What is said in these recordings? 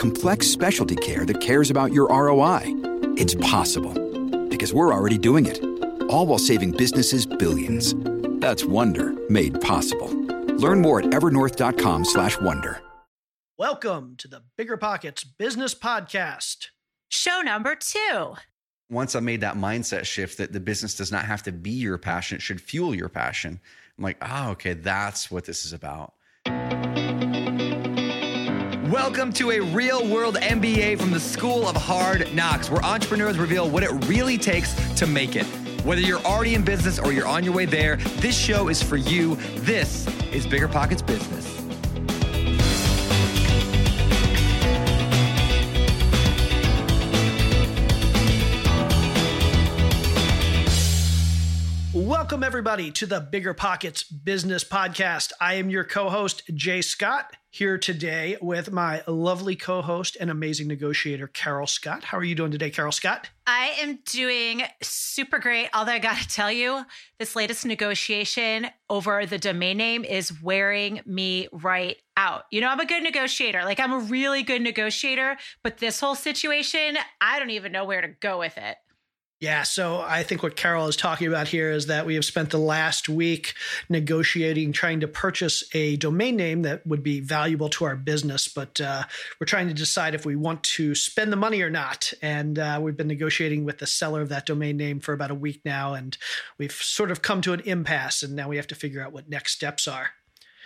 Complex specialty care that cares about your ROI? It's possible. Because we're already doing it. All while saving businesses billions. That's Wonder made possible. Learn more at evernorth.com/wonder. Welcome to the Bigger Pockets Business Podcast. Show number two. Once I made that mindset shift that the business does not have to be your passion, it should fuel your passion. I'm like, oh, okay, that's what this is about. Welcome to a real world MBA from the School of Hard Knocks, where entrepreneurs reveal what it really takes to make it. Whether you're already in business or you're on your way there, this show is for you. This is Bigger Pockets Business. Welcome, everybody, to the Bigger Pockets Business Podcast. I am your co host, Jay Scott, here today with my lovely co host and amazing negotiator, Carol Scott. How are you doing today, Carol Scott? I am doing super great. Although I got to tell you, this latest negotiation over the domain name is wearing me right out. You know, I'm a good negotiator. Like, I'm a really good negotiator, but this whole situation, I don't even know where to go with it. Yeah, so I think what Carol is talking about here is that we have spent the last week negotiating, trying to purchase a domain name that would be valuable to our business, but uh, we're trying to decide if we want to spend the money or not. And uh, we've been negotiating with the seller of that domain name for about a week now, and we've sort of come to an impasse, and now we have to figure out what next steps are.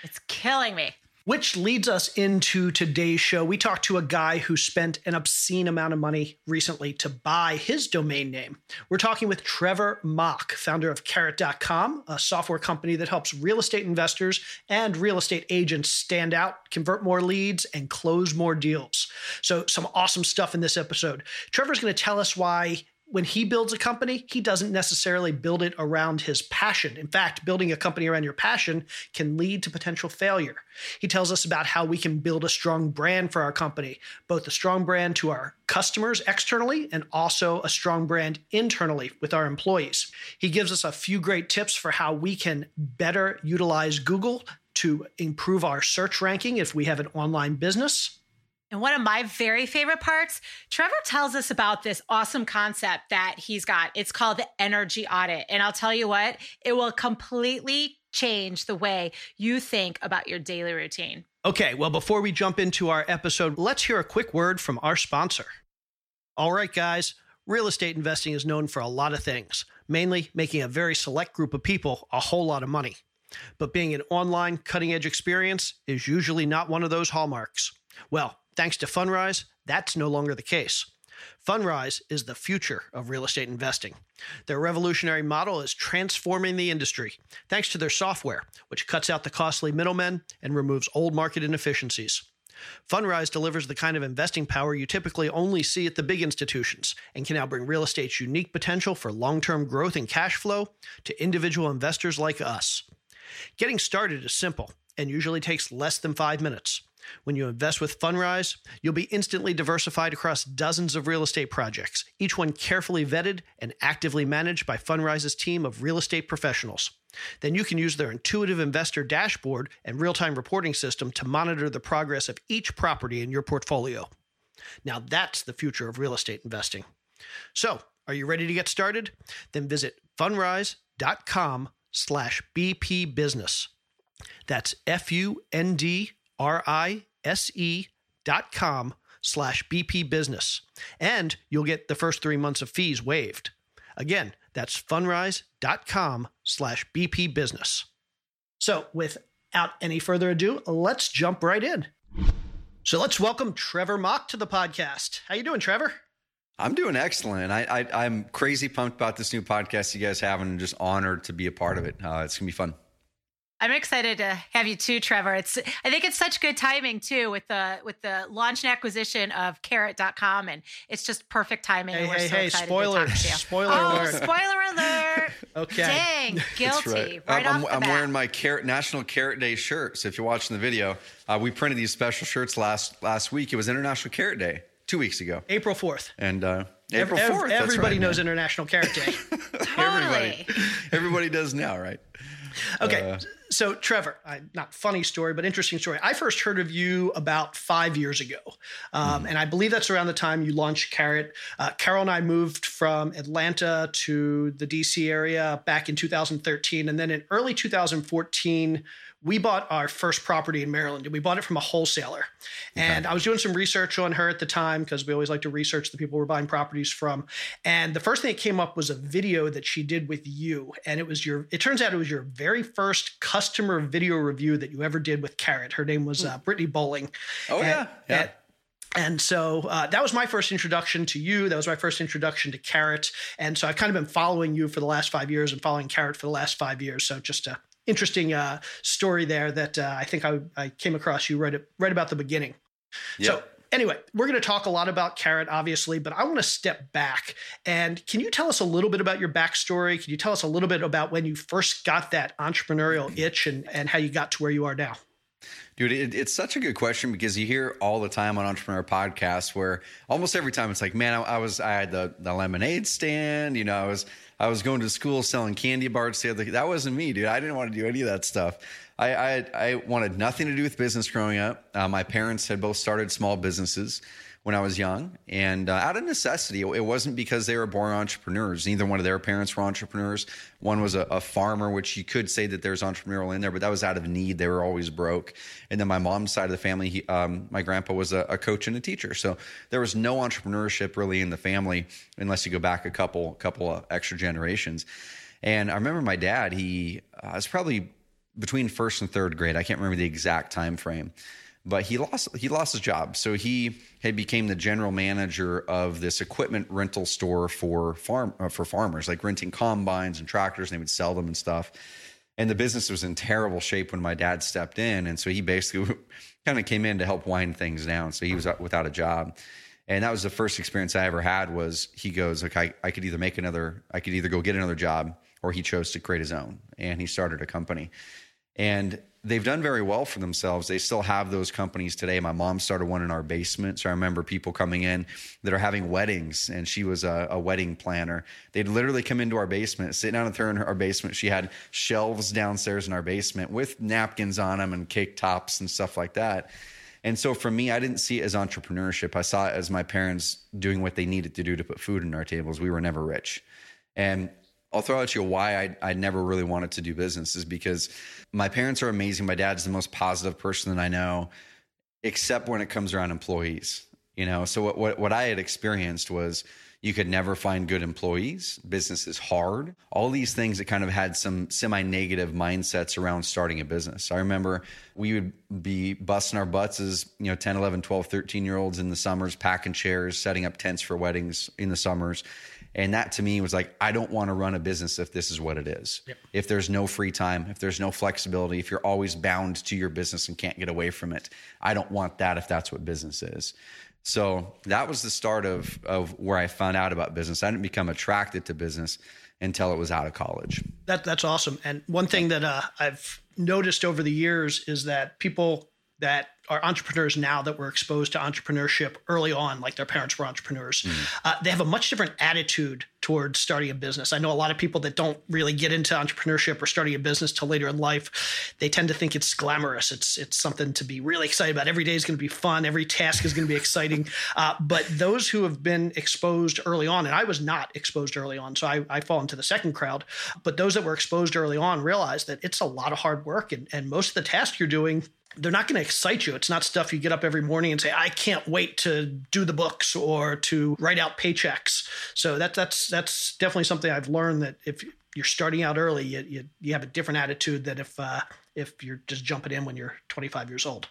It's killing me. Which leads us into today's show. We talked to a guy who spent an obscene amount of money recently to buy his domain name. We're talking with Trevor Mauch, founder of Carrot.com, a software company that helps real estate investors and real estate agents stand out, convert more leads, and close more deals. So, some awesome stuff in this episode. Trevor's going to tell us why when he builds a company, he doesn't necessarily build it around his passion. In fact, building a company around your passion can lead to potential failure. He tells us about how we can build a strong brand for our company, both a strong brand to our customers externally and also a strong brand internally with our employees. He gives us a few great tips for how we can better utilize Google to improve our search ranking if we have an online business. And one of my very favorite parts, Trevor tells us about this awesome concept that he's got. It's called the energy audit. And I'll tell you what, it will completely change the way you think about your daily routine. Okay, well, before we jump into our episode, let's hear a quick word from our sponsor. All right, guys, real estate investing is known for a lot of things, mainly making a very select group of people a whole lot of money. But being an online cutting edge experience is usually not one of those hallmarks. Well, Thanks to Fundrise, that's no longer the case. Fundrise is the future of real estate investing. Their revolutionary model is transforming the industry thanks to their software, which cuts out the costly middlemen and removes old market inefficiencies. Fundrise delivers the kind of investing power you typically only see at the big institutions and can now bring real estate's unique potential for long term growth and cash flow to individual investors like us. Getting started is simple and usually takes less than five minutes. When you invest with Fundrise, you'll be instantly diversified across dozens of real estate projects, each one carefully vetted and actively managed by Fundrise's team of real estate professionals. Then you can use their intuitive investor dashboard and real time reporting system to monitor the progress of each property in your portfolio. Now that's the future of real estate investing. So, are you ready to get started? Then visit fundrise.com slash BP business. That's F U N D R I S E dot com slash BP business. And you'll get the first three months of fees waived. Again, that's fundrise.com slash BP business. So without any further ado, let's jump right in. So let's welcome Trevor Mauch to the podcast. How you doing, Trevor? I'm doing excellent. I, I am crazy pumped about this new podcast you guys have, and just honored to be a part of it. Uh, it's gonna be fun. I'm excited to have you too, Trevor. It's I think it's such good timing too with the with the launch and acquisition of carrot.com and it's just perfect timing. Hey, we're hey, so hey, excited spoiler, to talk to you. spoiler oh, alert. spoiler alert. Okay. Dang, guilty. right. Right, I'm, off I'm, the I'm bat. wearing my carrot National Carrot Day shirt. So if you're watching the video, uh, we printed these special shirts last last week. It was International Carrot Day two weeks ago, April 4th. and uh, April ev- 4th. that's everybody right, knows man. International Carrot Day. Everybody, everybody does now, right? Okay. Uh, so, Trevor, I, not funny story, but interesting story. I first heard of you about five years ago. Um, Mm-hmm. And I believe that's around the time you launched Carrot. Uh, Carol and I moved from Atlanta to the DC area back in 2013. And then in early 2014, we bought our first property in Maryland and we bought it from a wholesaler. And I was doing some research on her at the time because we always like to research the people we're buying properties from. And the first thing that came up was a video that she did with you. And it was your, it turns out it was your very first customer video review that you ever did with Carrot. Her name was uh, Brittany Bowling. Oh yeah, yeah. and- and so uh, that was my first introduction to you. That was my first introduction to Carrot. And so I've kind of been following you for the last five years and following Carrot for the last five years. So just a interesting uh, story there that uh, I think I, I came across you right, at, right about the beginning. So anyway, we're going to talk a lot about Carrot, obviously, but I want to step back. And can you tell us a little bit about your backstory? Can you tell us a little bit about when you first got that entrepreneurial itch and, and how you got to where you are now? Dude, it, it's such a good question because you hear all the time on entrepreneur podcasts where almost every time it's like, man, I, I was I had the, the lemonade stand, you know, I was I was going to school selling candy bars. The other, that wasn't me, dude. I didn't want to do any of that stuff. I I, I wanted nothing to do with business growing up. Uh, my parents had both started small businesses when I was young, and uh, out of necessity. It wasn't because they were born entrepreneurs. Neither one of their parents were entrepreneurs. One was a, a farmer, which you could say that there's entrepreneurial in there, but that was out of need. They were always broke. And then my mom's side of the family, he, um, my grandpa was a, a coach and a teacher, so there was no entrepreneurship really in the family unless you go back a couple couple of extra generations. And I remember my dad. He uh, was probably between first and third grade. I can't remember the exact time frame but he lost he lost his job. So he had became the general manager of this equipment rental store for farm uh, for farmers like renting combines and tractors and they would sell them and stuff. And the business was in terrible shape when my dad stepped in. And so he basically kind of came in to help wind things down. So he was without a job. And that was the first experience i ever had was he goes like I, I could either make another i could either go get another job or he chose to create his own. And he started a company and they've done very well for themselves. They still have those companies today. My mom started one in our basement. So I remember people coming in that are having weddings, and she was a, a wedding planner. They'd literally come into our basement, sit down with her in our basement. She had shelves downstairs in our basement with napkins on them and cake tops and stuff like that. And so for me, I didn't see it as entrepreneurship. I saw it as my parents doing what they needed to do to put food in our tables. We were never rich. And I'll throw out to you why I, I never really wanted to do business is because my parents are amazing. My dad's the most positive person that I know, except when it comes around employees. You know, so what, what, what I had experienced was you could never find good employees. Business is hard. All these things that kind of had some semi negative mindsets around starting a business. I remember we would be busting our butts as, you know, 10, 11, 12, 13 year olds in the summers, packing chairs, setting up tents for weddings in the summers. And that to me was like, I don't want to run a business if this is what it is. If there's no free time, if there's no flexibility, if you're always bound to your business and can't get away from it, I don't want that if that's what business is. So that was the start of of where I found out about business. I didn't become attracted to business until it was out of college. That that's awesome. And one thing that uh, I've noticed over the years is that people that are entrepreneurs now that were exposed to entrepreneurship early on, like their parents were entrepreneurs, mm. uh, they have a much different attitude towards starting a business. I know a lot of people that don't really get into entrepreneurship or starting a business till later in life. They tend to think it's glamorous. It's it's something to be really excited about. Every day is going to be fun. Every task is going to be exciting. Uh, but those who have been exposed early on, and I was not exposed early on, so I, I fall into the second crowd. But those that were exposed early on realize that it's a lot of hard work, and, and most of the tasks you're doing they're not going to excite you. It's not stuff you get up every morning and say, "I can't wait to do the books or to write out paychecks." So that that's that's definitely something I've learned that if you're starting out early, you you, you have a different attitude than if uh, if you're just jumping in when you're 25 years old.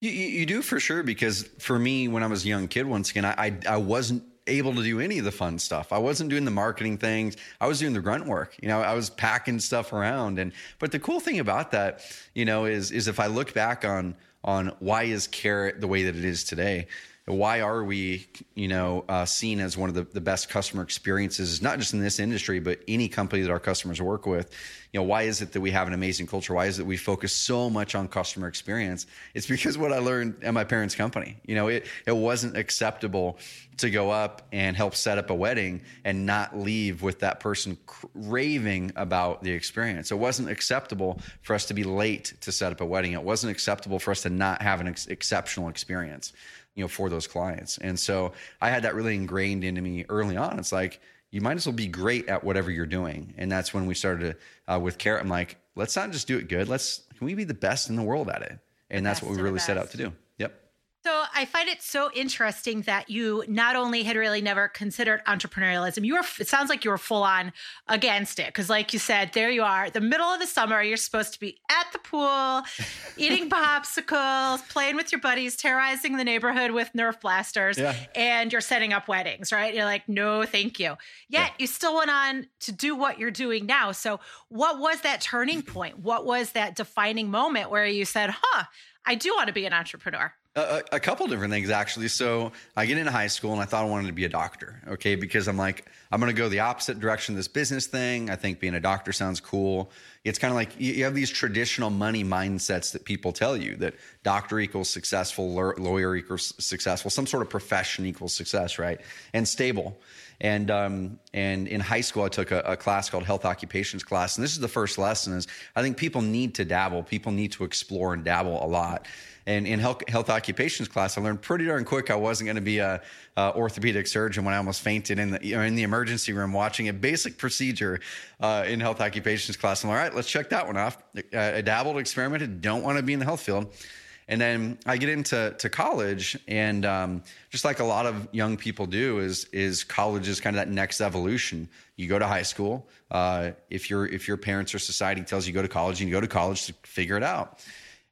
You, you do for sure because for me, when I was a young kid, once again, I I, I wasn't able to do any of the fun stuff. I wasn't doing the marketing things. I was doing the grunt work. You know, I was packing stuff around and but the cool thing about that, you know, is is if I look back on on why is carrot the way that it is today, why are we, you know, uh, seen as one of the, the best customer experiences, not just in this industry, but any company that our customers work with? You know, why is it that we have an amazing culture? Why is it we focus so much on customer experience? It's because what I learned at my parents' company. You know, it it wasn't acceptable to go up and help set up a wedding and not leave with that person raving about the experience. It wasn't acceptable for us to be late to set up a wedding. It wasn't acceptable for us to not have an ex- exceptional experience you know, for those clients. And so I had that really ingrained into me early on. It's like, you might as well be great at whatever you're doing. And that's when we started uh, with Carrot. I'm like, let's not just do it good. Let's, can we be the best in the world at it? And the that's what we really set out to do. So I find it so interesting that you not only had really never considered entrepreneurialism, you were it sounds like you were full on against it because like you said, there you are, the middle of the summer, you're supposed to be at the pool, eating popsicles, playing with your buddies, terrorizing the neighborhood with Nerf blasters, yeah. and you're setting up weddings, right? You're like, "No, thank you." Yet yeah. you still went on to do what you're doing now. So, what was that turning point? What was that defining moment where you said, "Huh, I do want to be an entrepreneur"? A, a, couple different things actually. So I get into high school and I thought I wanted to be a doctor. Okay, because I'm like I'm going to go the opposite direction of this business thing. I think being a doctor sounds cool. It's kind of like you have these traditional money mindsets that people tell you that doctor equals successful, lawyer equals successful, some sort of profession equals success, right? And stable. And um, and in high school, I took a, a, class called health occupations class, and this is the first lesson: is I think people need to dabble, people need to explore and dabble a lot. And in health, health occupations class, I learned pretty darn quick I wasn't going to be a, a, orthopedic surgeon when I almost fainted in the in the emergency room watching a basic procedure uh, in health occupations class. I'm like, all right, let's check that one off. I dabbled, experimented, don't want to be in the health field. And then I get into to college, and um, just like a lot of young people do, is is college is kind of that next evolution. You go to high school. Uh, if your if your parents or society tells you go to college, you go to college to figure it out.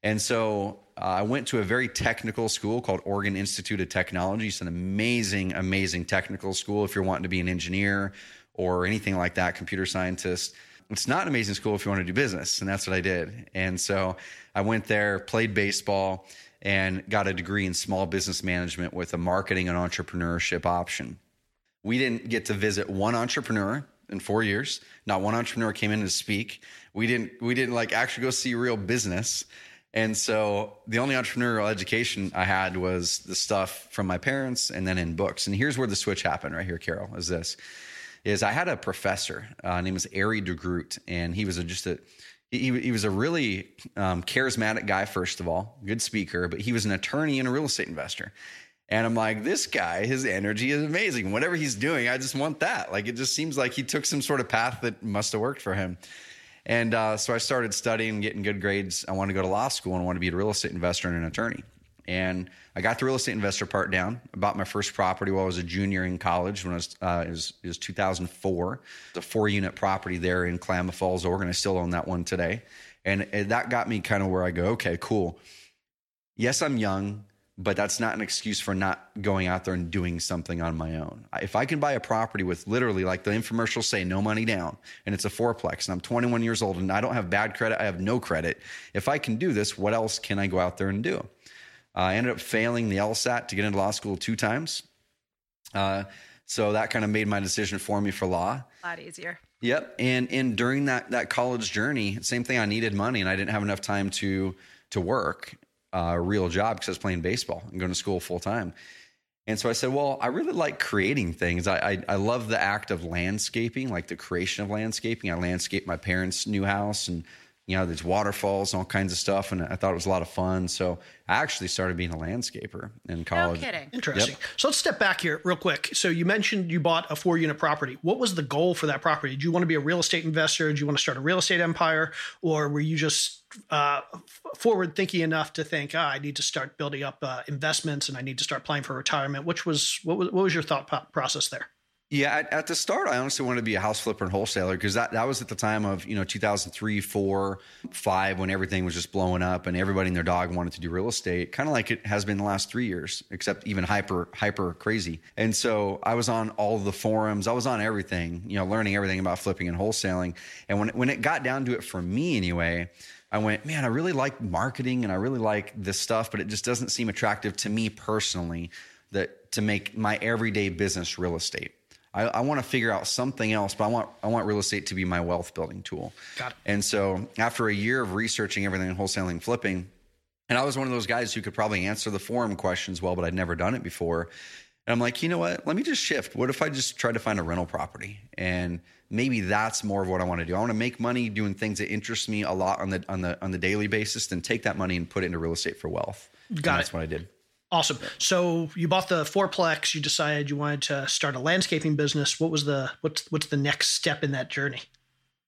And so uh, I went to a very technical school called Oregon Institute of Technology. It's an amazing, amazing technical school if you're wanting to be an engineer or anything like that, computer scientist. It's not an amazing school if you want to do business, and that's what I did. And so I went there, played baseball, and got a degree in small business management with a marketing and entrepreneurship option. We didn't get to visit one entrepreneur in four years. Not one entrepreneur came in to speak. We didn't. We didn't like actually go see real business. And so the only entrepreneurial education I had was the stuff from my parents and then in books. And here's where the switch happened right here, Carol, is this. Is I had a professor, uh, name was Ari DeGroot, and he was a, just a he, he was a really um, charismatic guy, first of all, good speaker, but he was an attorney and a real estate investor. And I'm like, this guy, his energy is amazing. Whatever he's doing, I just want that. Like, it just seems like he took some sort of path that must have worked for him. And uh, so I started studying, getting good grades. I wanted to go to law school and I wanted to be a real estate investor and an attorney. And I got the real estate investor part down. I bought my first property while I was a junior in college when I was, uh, it, was it was 2004. It's a four unit property there in Klamath Falls, Oregon. I still own that one today. And that got me kind of where I go, okay, cool. Yes, I'm young but that's not an excuse for not going out there and doing something on my own. If I can buy a property with literally, like the infomercials say, no money down, and it's a fourplex, and I'm 21 years old and I don't have bad credit, I have no credit. If I can do this, what else can I go out there and do? Uh, I ended up failing the LSAT to get into law school two times. Uh, so that kind of made my decision for me for law. A lot easier. Yep. And and during that that college journey, same thing. I needed money, and I didn't have enough time to to work a real job because I was playing baseball and going to school full time. And so I said, well, I really like creating things. I, I, I love the act of landscaping, like the creation of landscaping. I landscaped my parents' new house and you know, there's waterfalls and all kinds of stuff. And I thought it was a lot of fun. So I actually started being a landscaper in college. No kidding. Interesting. Yep. So let's step back here real quick. So you mentioned you bought a four unit property. What was the goal for that property? Did you want to be a real estate investor? Did you want to start a real estate empire? Or were you just uh, forward thinking enough to think, oh, I need to start building up uh, investments and I need to start planning for retirement? Which was, what was, what was your thought process there? Yeah, at, at, the start, I honestly wanted to be a house flipper and wholesaler because that, that was at the time of, you know, 2003, 4, 5, when everything was just blowing up and everybody and their dog wanted to do real estate, kind of like it has been the last three years, except even hyper, hyper crazy. And so I was on all the forums, I was on everything, you know, learning everything about flipping and wholesaling. And when, when it got down to it for me anyway, I went, man, I really like marketing and I really like this stuff, but it just doesn't seem attractive to me personally that to make my everyday business real estate. I, I want to figure out something else, but I want I want real estate to be my wealth building tool. Got it. And so after a year of researching everything in wholesaling flipping, and I was one of those guys who could probably answer the forum questions well, but I'd never done it before. And I'm like, you know what? Let me just shift. What if I just try to find a rental property? And maybe that's more of what I want to do. I want to make money doing things that interest me a lot on the on the on the daily basis, then take that money and put it into real estate for wealth. Got and it. That's what I did. Awesome. So you bought the fourplex. You decided you wanted to start a landscaping business. What was the what's what's the next step in that journey?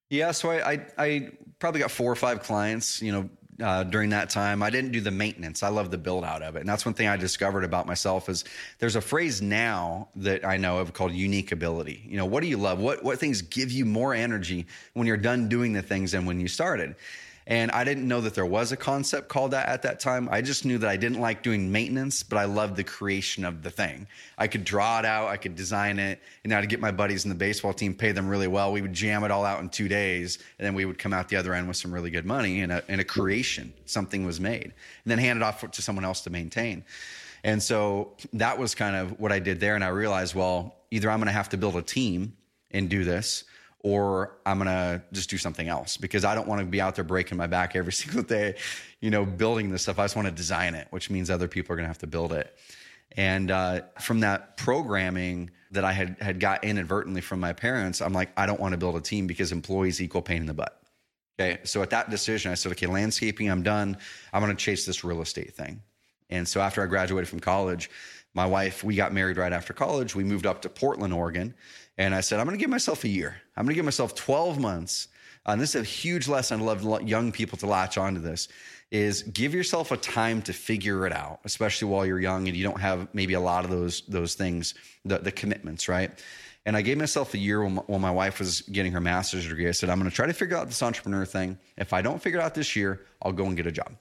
Yeah, so I I, I probably got four or five clients. You know, uh, during that time. I didn't do the maintenance. I love the build out of it. And that's one thing I discovered about myself is there's a phrase now that I know of called unique ability. You know, what do you love? What what things give you more energy when you're done doing the things than when you started? And I didn't know that there was a concept called that at that time. I just knew that I didn't like doing maintenance, but I loved the creation of the thing. I could draw it out, I could design it, and I'd get my buddies in the baseball team, pay them really well. We would jam it all out in two days, and then we would come out the other end with some really good money and a, and a creation. Something was made, and then hand it off to someone else to maintain. And so that was kind of what I did there. And I realized, well, either I'm going to have to build a team and do this, or I'm going to just do something else because I don't want to be out there breaking my back every single day, you know, building this stuff. I just want to design it, which means other people are going to have to build it. And uh, from that programming that I had had got inadvertently from my parents, I'm like, I don't want to build a team because employees equal pain in the butt. Okay, so at that decision, I said, okay, landscaping, I'm done. I'm going to chase this real estate thing. And so after I graduated from college, my wife, we got married right after college. We moved up to Portland, Oregon and I said, I'm going to give myself a year. I'm going to give myself 12 months. And this is a huge lesson. I love young people to latch onto this is give yourself a time to figure it out, especially while you're young and you don't have maybe a lot of those, those things, the, the commitments, right? And I gave myself a year when my, when my wife was getting her master's degree. I said, I'm going to try to figure out this entrepreneur thing. If I don't figure it out this year, I'll go and get a job.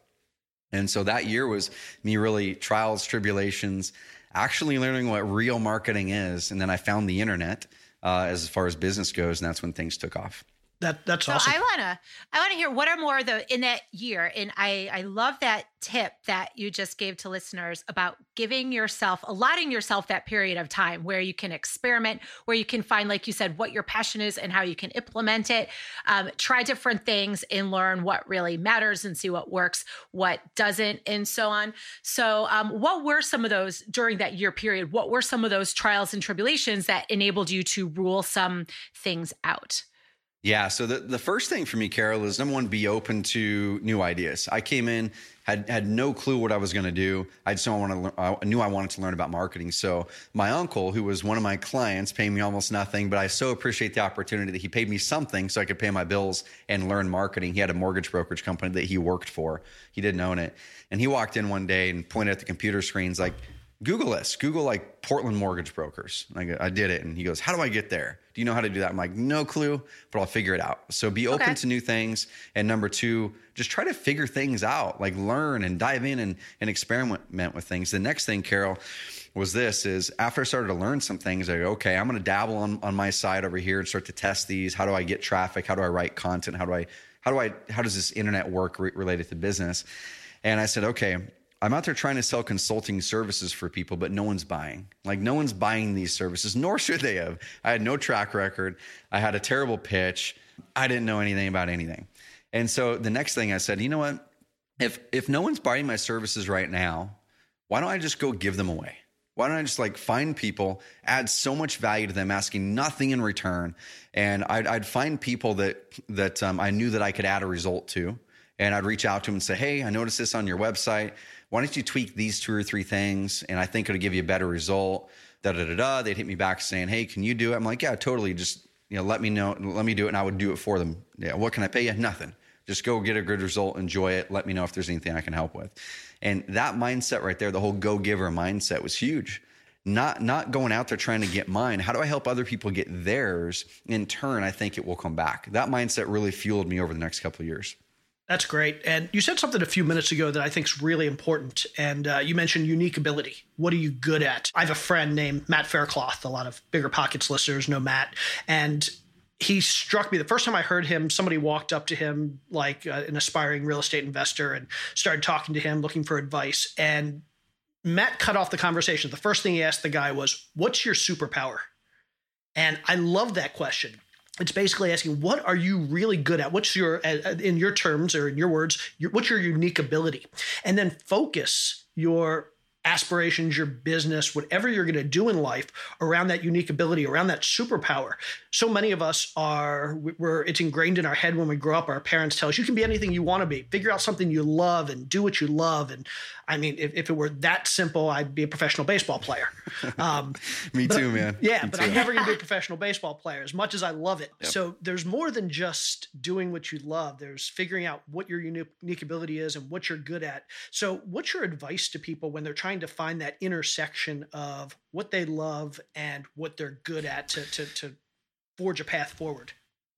And so that year was me really trials, tribulations, actually learning what real marketing is. And then I found the internet uh, as far as business goes, and that's when things took off. That that's so awesome. I wanna I wanna hear what are more the in that year, and I I love that tip that you just gave to listeners about giving yourself allotting yourself that period of time where you can experiment, where you can find, like you said, what your passion is and how you can implement it. Um, try different things and learn what really matters and see what works, what doesn't, and so on. So, um, what were some of those during that year period? What were some of those trials and tribulations that enabled you to rule some things out? Yeah. So the, the first thing for me, Carol, is number one, be open to new ideas. I came in, had had no clue what I was going to do. I just want to. I knew I wanted to learn about marketing. So my uncle, who was one of my clients, paid me almost nothing, but I so appreciate the opportunity that he paid me something so I could pay my bills and learn marketing. He had a mortgage brokerage company that he worked for. He didn't own it, and he walked in one day and pointed at the computer screens like Google this. Google like Portland mortgage brokers. I, go, I did it. And he goes, How do I get there? Do you know how to do that? I'm like, No clue, but I'll figure it out. So be open okay. to new things. And number two, just try to figure things out, like learn and dive in and, and experiment with things. The next thing, Carol, was this is after I started to learn some things, I go, okay, I'm going to dabble on, on my side over here and start to test these. How do I get traffic? How do I write content? How do I, how do I, how does this internet work re- related to business? And I said, okay, I'm out there trying to sell consulting services for people, but no one's buying. Like, no one's buying these services, nor should they have. I had no track record. I had a terrible pitch. I didn't know anything about anything. And so the next thing I said, you know what? if if no one's buying my services right now, why don't I just go give them away? Why don't I just like find people, add so much value to them, asking nothing in return, and I'd, I'd find people that that um, I knew that I could add a result to, and I'd reach out to them and say, "Hey, I noticed this on your website. Why don't you tweak these two or three things, and I think it'll give you a better result." Da da da da. They'd hit me back saying, "Hey, can you do it?" I'm like, "Yeah, totally. Just you know, let me know, let me do it, and I would do it for them. Yeah, what can I pay you? Nothing. Just go get a good result, enjoy it. Let me know if there's anything I can help with." And that mindset right there, the whole go giver mindset was huge. Not not going out there trying to get mine. How do I help other people get theirs? In turn, I think it will come back. That mindset really fueled me over the next couple of years. That's great. And you said something a few minutes ago that I think is really important. And uh, you mentioned unique ability. What are you good at? I have a friend named Matt Faircloth. A lot of Bigger Pockets listeners know Matt. And he struck me the first time I heard him. Somebody walked up to him, like uh, an aspiring real estate investor, and started talking to him, looking for advice. And Matt cut off the conversation. The first thing he asked the guy was, What's your superpower? And I love that question. It's basically asking, What are you really good at? What's your, in your terms or in your words, your, what's your unique ability? And then focus your aspirations, your business, whatever you're going to do in life around that unique ability, around that superpower. So many of us are, we're, it's ingrained in our head when we grow up. Our parents tell us, you can be anything you want to be. Figure out something you love and do what you love. And I mean, if, if it were that simple, I'd be a professional baseball player. Um, Me too, man. Yeah, Me but too. I'm never going to be a professional baseball player as much as I love it. Yep. So there's more than just doing what you love. There's figuring out what your unique, unique ability is and what you're good at. So what's your advice to people when they're trying to find that intersection of what they love and what they're good at to, to, to forge a path forward?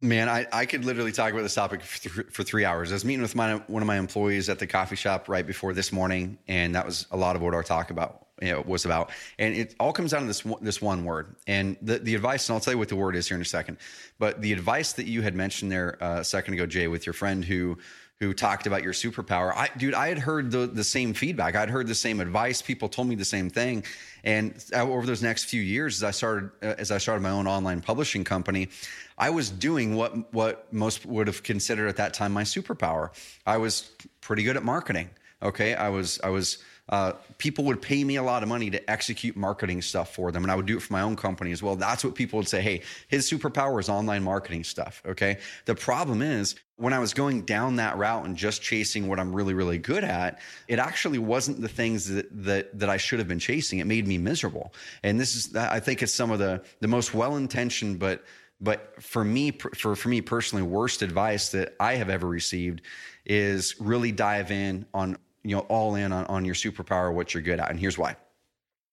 Man, I, I could literally talk about this topic for, th- for three hours. I was meeting with my, one of my employees at the coffee shop right before this morning, and that was a lot of what our talk about you know, was about. And it all comes down to this one- this one word. And the, the advice, and I'll tell you what the word is here in a second. But the advice that you had mentioned there uh, a second ago, Jay, with your friend who who talked about your superpower. I, dude, I had heard the, the same feedback. I'd heard the same advice. People told me the same thing. And over those next few years, as I started, uh, as I started my own online publishing company, I was doing what, what most would have considered at that time my superpower. I was pretty good at marketing. Okay. I was, I was, uh, people would pay me a lot of money to execute marketing stuff for them, and I would do it for my own company as well. That's what people would say. Hey, his superpower is online marketing stuff. Okay. The problem is when I was going down that route and just chasing what I'm really, really good at, it actually wasn't the things that that that I should have been chasing. It made me miserable. And this is, I think, it's some of the the most well intentioned, but but for me, for for me personally, worst advice that I have ever received is really dive in on you know all in on, on your superpower what you're good at. And here's why.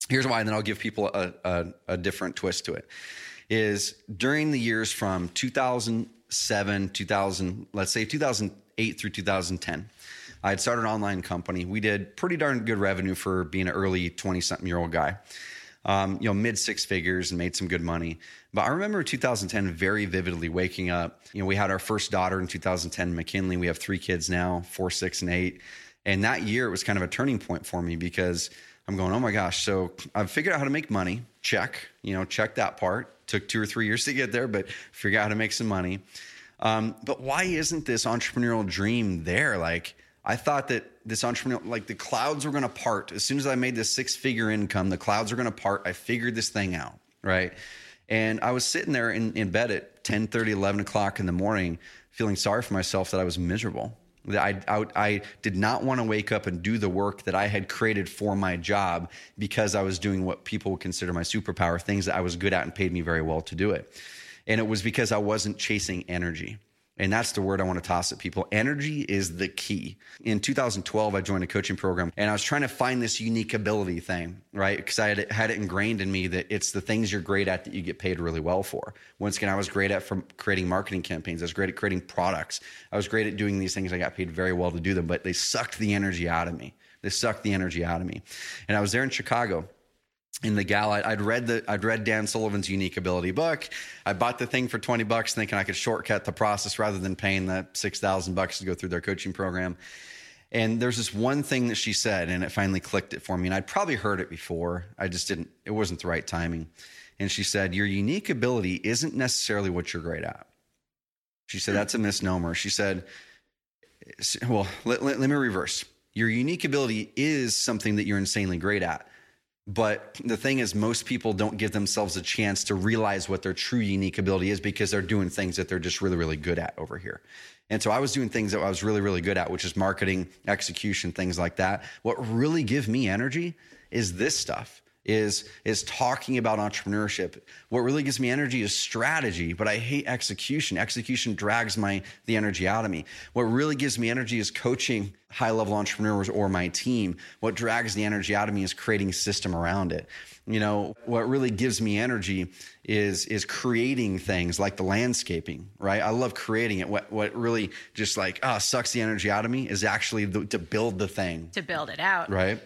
Here's why and then i'll give people a, a, a different twist to it. Is during the years from 2007 2000 let's say 2008 through 2010 i had started an online company. We did pretty darn good revenue for being an early 20 something year old guy um, you know, mid six figures and made some good money. But I remember 2010 very vividly waking up. You know, we had our first daughter in 2010, McKinley. We have three kids now, four, six, and eight. And that year, it was kind of a turning point for me because I'm going, oh my gosh. So I've figured out how to make money. Check, you know, check that part. Took two or three years to get there, but figure out how to make some money. Um, but why isn't this entrepreneurial dream there? Like, I thought that this entrepreneur, like the clouds were going to part. As soon as I made this six figure income, the clouds were going to part. I figured this thing out, right? And I was sitting there in, in bed at 10 30, 11 o'clock in the morning, feeling sorry for myself that I was miserable. That I, I, I did not want to wake up and do the work that I had created for my job because I was doing what people would consider my superpower, things that I was good at and paid me very well to do it. And it was because I wasn't chasing energy. And that's the word I want to toss at people. Energy is the key. In 2012, I joined a coaching program and I was trying to find this unique ability thing, right? Because I had, had it ingrained in me that it's the things you're great at that you get paid really well for. Once again, I was great at from creating marketing campaigns. I was great at creating products. I was great at doing these things. I got paid very well to do them, but they sucked the energy out of me. They sucked the energy out of me. And I was there in Chicago in the gal I'd read the I'd read Dan Sullivan's unique ability book. I bought the thing for 20 bucks thinking I could shortcut the process rather than paying the 6,000 bucks to go through their coaching program. And there's this one thing that she said and it finally clicked it for me and I'd probably heard it before. I just didn't it wasn't the right timing. And she said, "Your unique ability isn't necessarily what you're great at." She said, hmm. "That's a misnomer." She said, well, let, let, let me reverse. Your unique ability is something that you're insanely great at. But the thing is, most people don't give themselves a chance to realize what their true unique ability is because they're doing things that they're just really, really good at over here. And so I was doing things that I was really, really good at, which is marketing, execution, things like that. What really give me energy is this stuff is is talking about entrepreneurship. What really gives me energy is strategy, but I hate execution. Execution drags my the energy out of me. What really gives me energy is coaching high level entrepreneurs or my team. What drags the energy out of me is creating a system around it. You know, what really gives me energy is is creating things like the landscaping, right? I love creating it. What what really just like ah oh, sucks the energy out of me is actually the, to build the thing. To build it out. Right?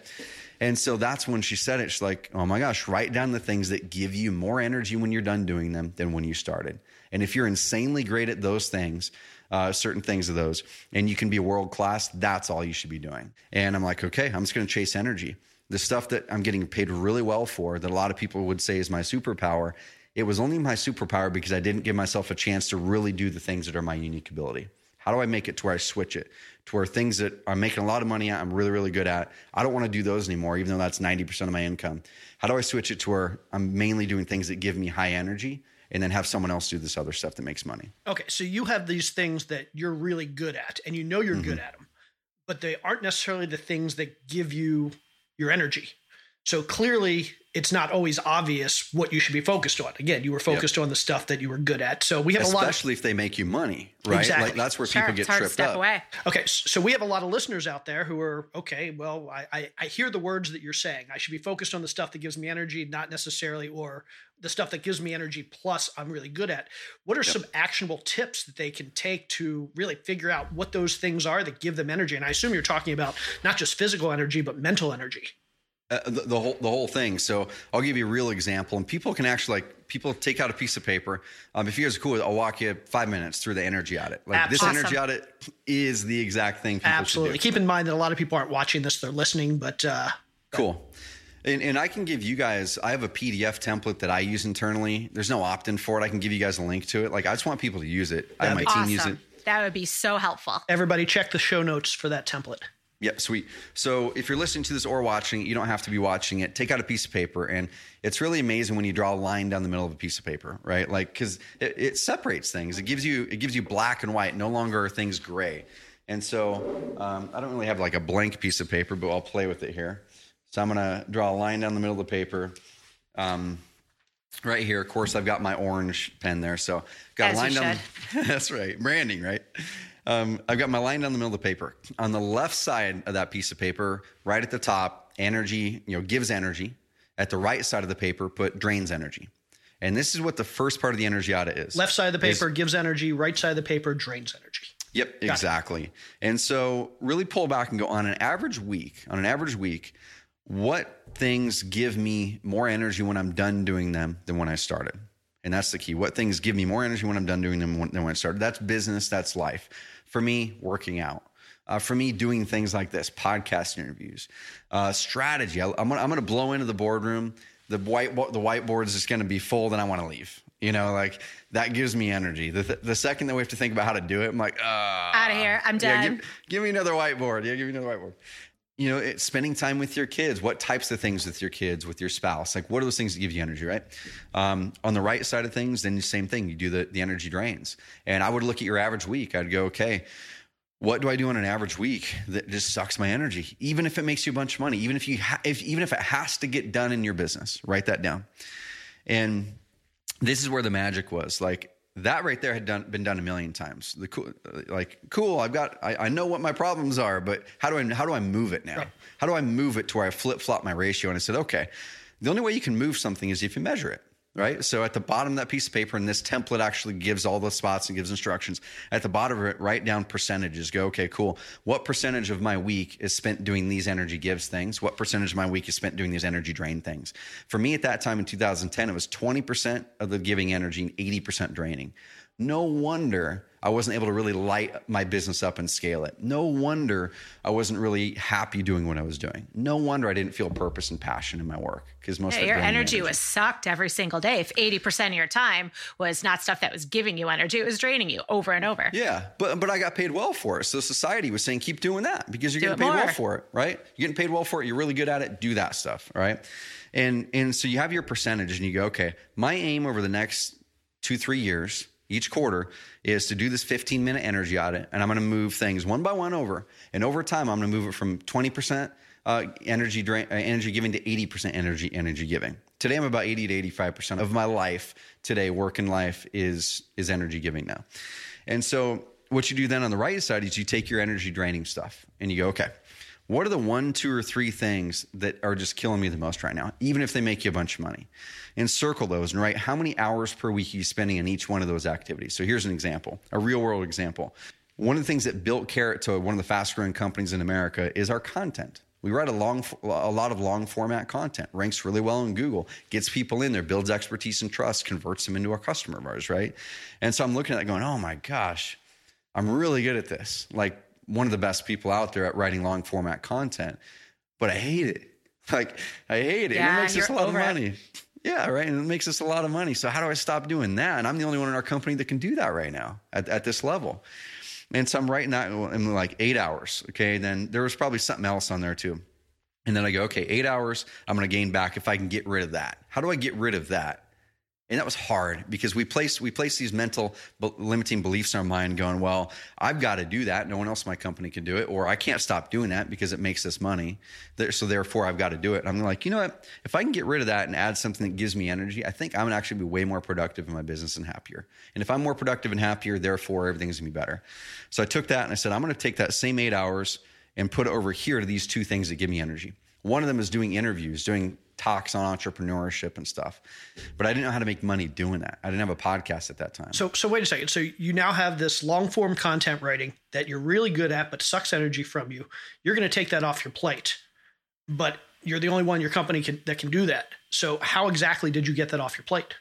And so that's when she said it. She's like, oh my gosh, write down the things that give you more energy when you're done doing them than when you started. And if you're insanely great at those things, uh, certain things of those, and you can be world class, that's all you should be doing. And I'm like, okay, I'm just going to chase energy. The stuff that I'm getting paid really well for, that a lot of people would say is my superpower, it was only my superpower because I didn't give myself a chance to really do the things that are my unique ability. How do I make it to where I switch it to where things that I'm making a lot of money at, I'm really, really good at, I don't want to do those anymore, even though that's 90% of my income. How do I switch it to where I'm mainly doing things that give me high energy and then have someone else do this other stuff that makes money? Okay. So you have these things that you're really good at and you know you're mm-hmm. good at them, but they aren't necessarily the things that give you your energy. So clearly, it's not always obvious what you should be focused on. Again, you were focused yep. on the stuff that you were good at. So we have especially a lot, especially if they make you money, right? Exactly. Like that's where sure, people get tripped up. Away. Okay, so we have a lot of listeners out there who are okay. Well, I, I I hear the words that you're saying. I should be focused on the stuff that gives me energy, not necessarily or the stuff that gives me energy. Plus, I'm really good at. What are yep. some actionable tips that they can take to really figure out what those things are that give them energy? And I assume you're talking about not just physical energy, but mental energy. Uh, the, the, whole the whole thing. So I'll give you a real example, and people can actually like people take out a piece of paper. Um, if you guys are cool, I'll walk you five minutes through the energy audit. Like this awesome. energy audit is the exact thing. People Absolutely. Keep in mind that a lot of people aren't watching this; they're listening. But uh, cool. And, and, I can give you guys, I have a PDF template that I use internally. There's no opt in for it. I can give you guys a link to it. Like, I just want people to use it. I have my awesome. team use it. That would be so helpful. Everybody, check the show notes for that template. Yeah, sweet. So if you're listening to this or watching you don't have to be watching it. Take out a piece of paper, and it's really amazing when you draw a line down the middle of a piece of paper, right? Like because it, it, separates things. It gives you it gives you black and white. No longer are things gray. And so um, I don't really have like a blank piece of paper, but I'll play with it here. So I'm gonna draw a line down the middle of the paper. Um, right here, of course, I've got my orange pen there. So got As a line down. that's right, branding, right? Um, I've got my line down the middle of the paper. On the left side of that piece of paper, right at the top, energy, you know, gives energy. At the right side of the paper, put drains energy. And this is what the first part of the energy audit is. Left side of the paper is, gives energy, right side of the paper drains energy. Yep, Got exactly. It. And so really pull back and go on an average week, on an average week, what things give me more energy when I'm done doing them than when I started? And that's the key. What things give me more energy when I'm done doing them than when I started? That's business, that's life. For me, working out. Uh, for me, doing things like this, podcast interviews, uh, strategy. I, am I'm gonna blow into the boardroom. The white the whiteboard is just gonna be full, and I want to leave. You know, like that gives me energy. The, th- the second that we have to think about how to do it, I'm like, ah, out of here. I'm done. Yeah, give, give, me another whiteboard. Yeah, give me another whiteboard you know, it, spending time with your kids. What types of things with your kids, with your spouse? Like, what are those things that give you energy, right? Um, on the right side of things, then the same thing. You do the, the energy drains. And I would look at your average week. I'd go, okay, what do I do on an average week that just sucks my energy? Even if it makes you a bunch of money, even if you, ha- if, even if it has to get done in your business, write that down. And this is where the magic was. Like, that right there had done, been done a million times. The cool, uh, like cool. I've got, I, I, know what my problems are, but how do I, how do I move it now? Right. How do I move it to where I flip flop my ratio? And I said, okay, the only way you can move something is if you measure it right? So at the bottom of that piece of paper, and this template actually gives all the spots and gives instructions. At the bottom of it, write down percentages. Go, okay, cool. What percentage of my week is spent doing these energy gives things? What percentage of my week is spent doing these energy drain things? For me at that time in 2010, it was 20% of the giving energy and 80% draining. No wonder I wasn't able to really light my business up and scale it. No wonder I wasn't really happy doing what I was doing. No wonder I didn't feel purpose and passion in my work because most Yeah, of your me energy was sucked every single day. If 80% of your time was not stuff that was giving you energy, it was draining you over and over. Yeah, but but I got paid well for it. So society was saying keep doing that because you're Do getting paid well for it, right? You're getting paid well for it. You're really good at it. Do that stuff, right? And and so you have your percentage, and you go, okay, my aim over the next two three years, each quarter, is to do this 15 minute energy audit, and I'm going to move things one by one over, and over time, I'm going to move it from 20 percent. Uh, energy drain, uh, energy giving to 80% energy energy giving. Today I'm about 80 to 85% of my life today work in life is is energy giving now. And so what you do then on the right side is you take your energy draining stuff and you go, okay, what are the one, two, or three things that are just killing me the most right now, even if they make you a bunch of money? And circle those and write how many hours per week are you spending in each one of those activities. So here's an example, a real world example. One of the things that built Carrot to one of the fast growing companies in America is our content. We write a long, a lot of long format content, ranks really well in Google, gets people in there, builds expertise and trust, converts them into a customer of ours, right? And so I'm looking at it going, oh my gosh, I'm really good at this. Like one of the best people out there at writing long format content, but I hate it. Like I hate it. Yeah, and it makes us a lot of over it. money. Yeah, right. And it makes us a lot of money. So how do I stop doing that? And I'm the only one in our company that can do that right now at, at this level. And so I'm writing that in like eight hours. Okay. Then there was probably something else on there too. And then I go, okay, eight hours, I'm going to gain back if I can get rid of that. How do I get rid of that? And that was hard because we place we place these mental limiting beliefs in our mind, going, "Well, I've got to do that. No one else in my company can do it, or I can't stop doing that because it makes us money. So therefore, I've got to do it." And I'm like, you know what? If I can get rid of that and add something that gives me energy, I think I'm gonna actually be way more productive in my business and happier. And if I'm more productive and happier, therefore everything's gonna be better. So I took that and I said, I'm gonna take that same eight hours and put it over here to these two things that give me energy. One of them is doing interviews, doing talks on entrepreneurship and stuff. But I didn't know how to make money doing that. I didn't have a podcast at that time. So, so wait a second. So you now have this long form content writing that you're really good at, but sucks energy from you. You're going to take that off your plate, but you're the only one in your company can, that can do that. So, how exactly did you get that off your plate?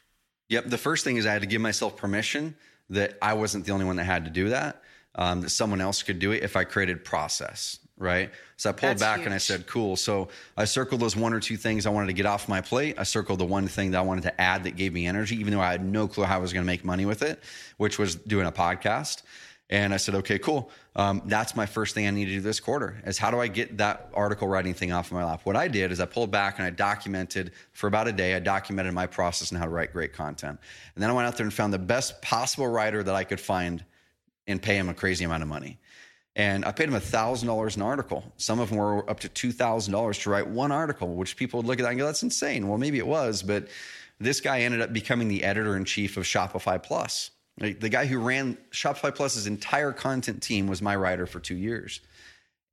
Yep. The first thing is I had to give myself permission that I wasn't the only one that had to do that, um, that someone else could do it if I created process. Right. So I pulled That's back and I said, cool. So I circled those one or two things I wanted to get off my plate. I circled the one thing that I wanted to add that gave me energy, even though I had no clue how I was going to make money with it, which was doing a podcast. And I said, okay, cool. Um, that's my first thing I need to do this quarter is how do I get that article writing thing off of my lap? What I did is I pulled back and I documented for about a day. I documented my process and how to write great content. And then I went out there and found the best possible writer that I could find and pay him a crazy amount of money. And I paid him thousand dollars an article. Some of them were up to two thousand dollars to write one article, which people would look at that and go, "That's insane." Well, maybe it was, but this guy ended up becoming the editor in chief of Shopify Plus. Like, the guy who ran Shopify Plus's entire content team was my writer for two years,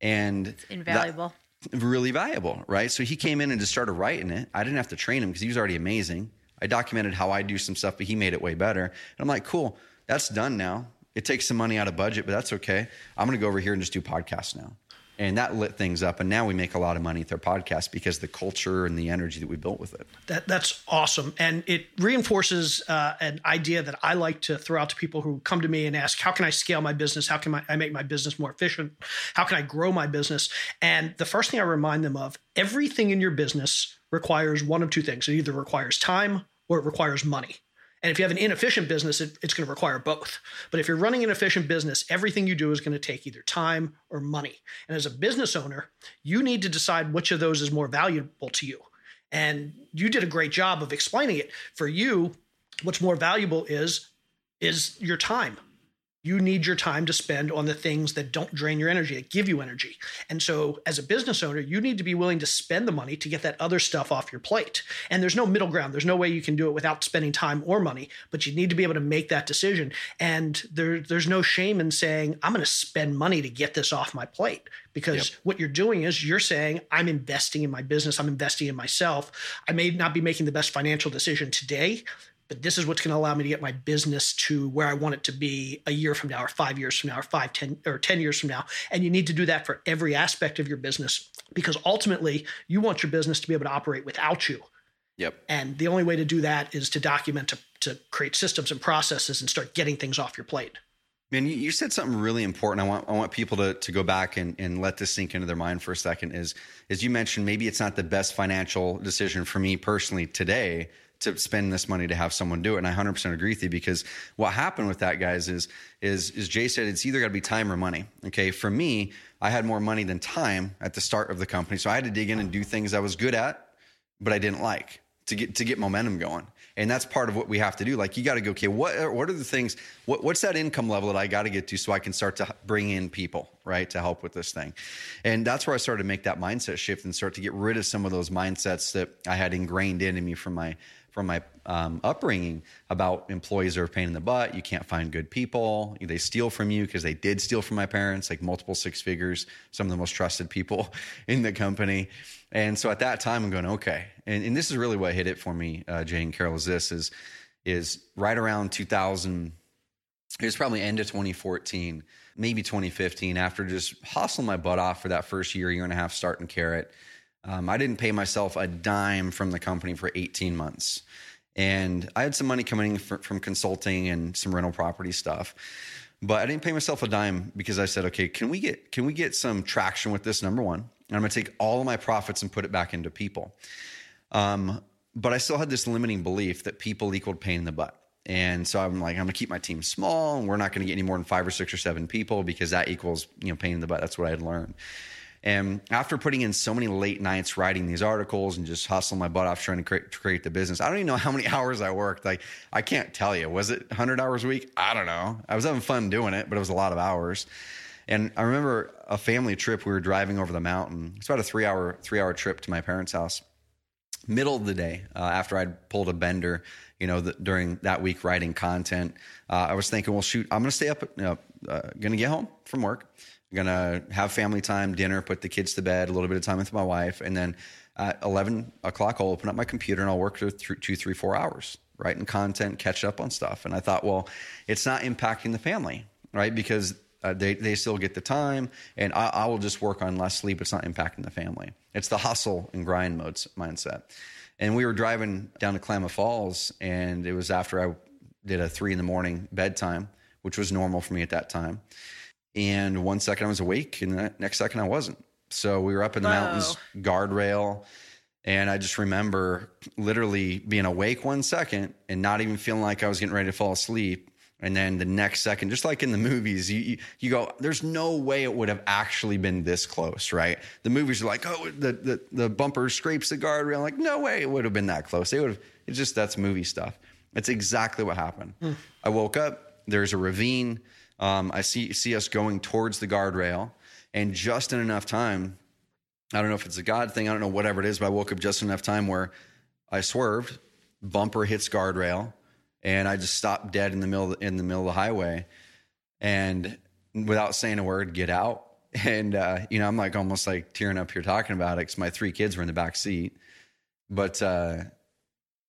and that- Invaluable. really valuable, right? So he came in and just started writing it. I didn't have to train him because he was already amazing. I documented how I do some stuff, but he made it way better. And I'm like, cool, that's done now. It takes some money out of budget, but that's okay. I'm going to go over here and just do podcasts now. And that lit things up. And now we make a lot of money with our podcast because the culture and the energy that we built with it. That that's awesome, and it reinforces uh, an idea that I like to throw out to people who come to me and ask, "How can I scale my business? How can my, I make my business more efficient? How can I grow my business?" And the first thing I remind them of: everything in your business requires one of two things. It either requires time or it requires money. And if you have an inefficient business, it, it's going to require both. But if you're running an efficient business, everything you do is going to take either time or money. And as a business owner, you need to decide which of those is more valuable to you. And you did a great job of explaining it. For you, what's more valuable is is your time. You need your time to spend on the things that don't drain your energy, that give you energy. And so, as a business owner, you need to be willing to spend the money to get that other stuff off your plate. And there's no middle ground. There's no way you can do it without spending time or money, but you need to be able to make that decision. And there, there's no shame in saying, I'm going to spend money to get this off my plate. Because what you're doing is you're saying, I'm investing in my business, I'm investing in myself. I may not be making the best financial decision today, but this is what's going to allow me to get my business to where I want it to be a year from now, or five years from now, or five, ten, or ten years from now. And you need to do that for every aspect of your business because ultimately you want your business to be able to operate without you. Yep. And the only way to do that is to document, to, to create systems and processes and start getting things off your plate. Man, you, you said something really important. I want I want people to to go back and, and let this sink into their mind for a second. Is as you mentioned, maybe it's not the best financial decision for me personally today to spend this money to have someone do it. And I 100% agree with you because what happened with that, guys, is is is Jay said it's either got to be time or money. Okay, for me, I had more money than time at the start of the company, so I had to dig in and do things I was good at, but I didn't like to get to get momentum going and that's part of what we have to do like you got to go okay what are, what are the things what, what's that income level that i got to get to so i can start to bring in people right to help with this thing and that's where i started to make that mindset shift and start to get rid of some of those mindsets that i had ingrained into me from my from my um, upbringing about employees are a pain in the butt. You can't find good people. They steal from you because they did steal from my parents, like multiple six figures, some of the most trusted people in the company. And so at that time, I'm going, okay. And, and this is really what hit it for me, uh, Jay and Carol, is this is, is right around 2000, it was probably end of 2014, maybe 2015, after just hustling my butt off for that first year, year and a half starting Carrot um, I didn't pay myself a dime from the company for 18 months. And I had some money coming in from consulting and some rental property stuff. But I didn't pay myself a dime because I said, okay, can we get can we get some traction with this? Number one, and I'm going to take all of my profits and put it back into people. Um, but I still had this limiting belief that people equaled pain in the butt. And so I'm like, I'm gonna keep my team small, and we're not gonna get any more than five or six or seven people because that equals you know pain in the butt. That's what I had learned. And after putting in so many late nights writing these articles and just hustling my butt off trying to create, to create the business, I don't even know how many hours I worked. Like, I can't tell you. Was it 100 hours a week? I don't know. I was having fun doing it, but it was a lot of hours. And I remember a family trip. We were driving over the mountain. It's about a three hour three hour trip to my parents' house. Middle of the day, uh, after I'd pulled a bender, you know, the, during that week writing content, uh, I was thinking, well, shoot, I'm going to stay up, uh, going to get home from work gonna have family time, dinner, put the kids to bed, a little bit of time with my wife, and then at 11 o'clock, I'll open up my computer and I'll work for th- two, three, four hours, writing content, catch up on stuff. And I thought, well, it's not impacting the family, right? Because uh, they, they still get the time, and I, I, will just work on less sleep. It's not impacting the family. It's the hustle and grind modes mindset. And we were driving down to Klamath Falls, and it was after I did a three in the morning bedtime, which was normal for me at that time. And one second I was awake, and the next second I wasn't. So we were up in the Whoa. mountains, guardrail. And I just remember literally being awake one second and not even feeling like I was getting ready to fall asleep. And then the next second, just like in the movies, you, you, you go, there's no way it would have actually been this close, right? The movies are like, oh, the, the, the bumper scrapes the guardrail. Like, no way it would have been that close. It would have, it's just, that's movie stuff. That's exactly what happened. Mm. I woke up, there's a ravine. Um, I see see us going towards the guardrail, and just in enough time. I don't know if it's a God thing. I don't know whatever it is, but I woke up just enough time where I swerved, bumper hits guardrail, and I just stopped dead in the middle in the middle of the highway, and without saying a word, get out. And uh, you know, I'm like almost like tearing up here talking about it because my three kids were in the back seat, but uh,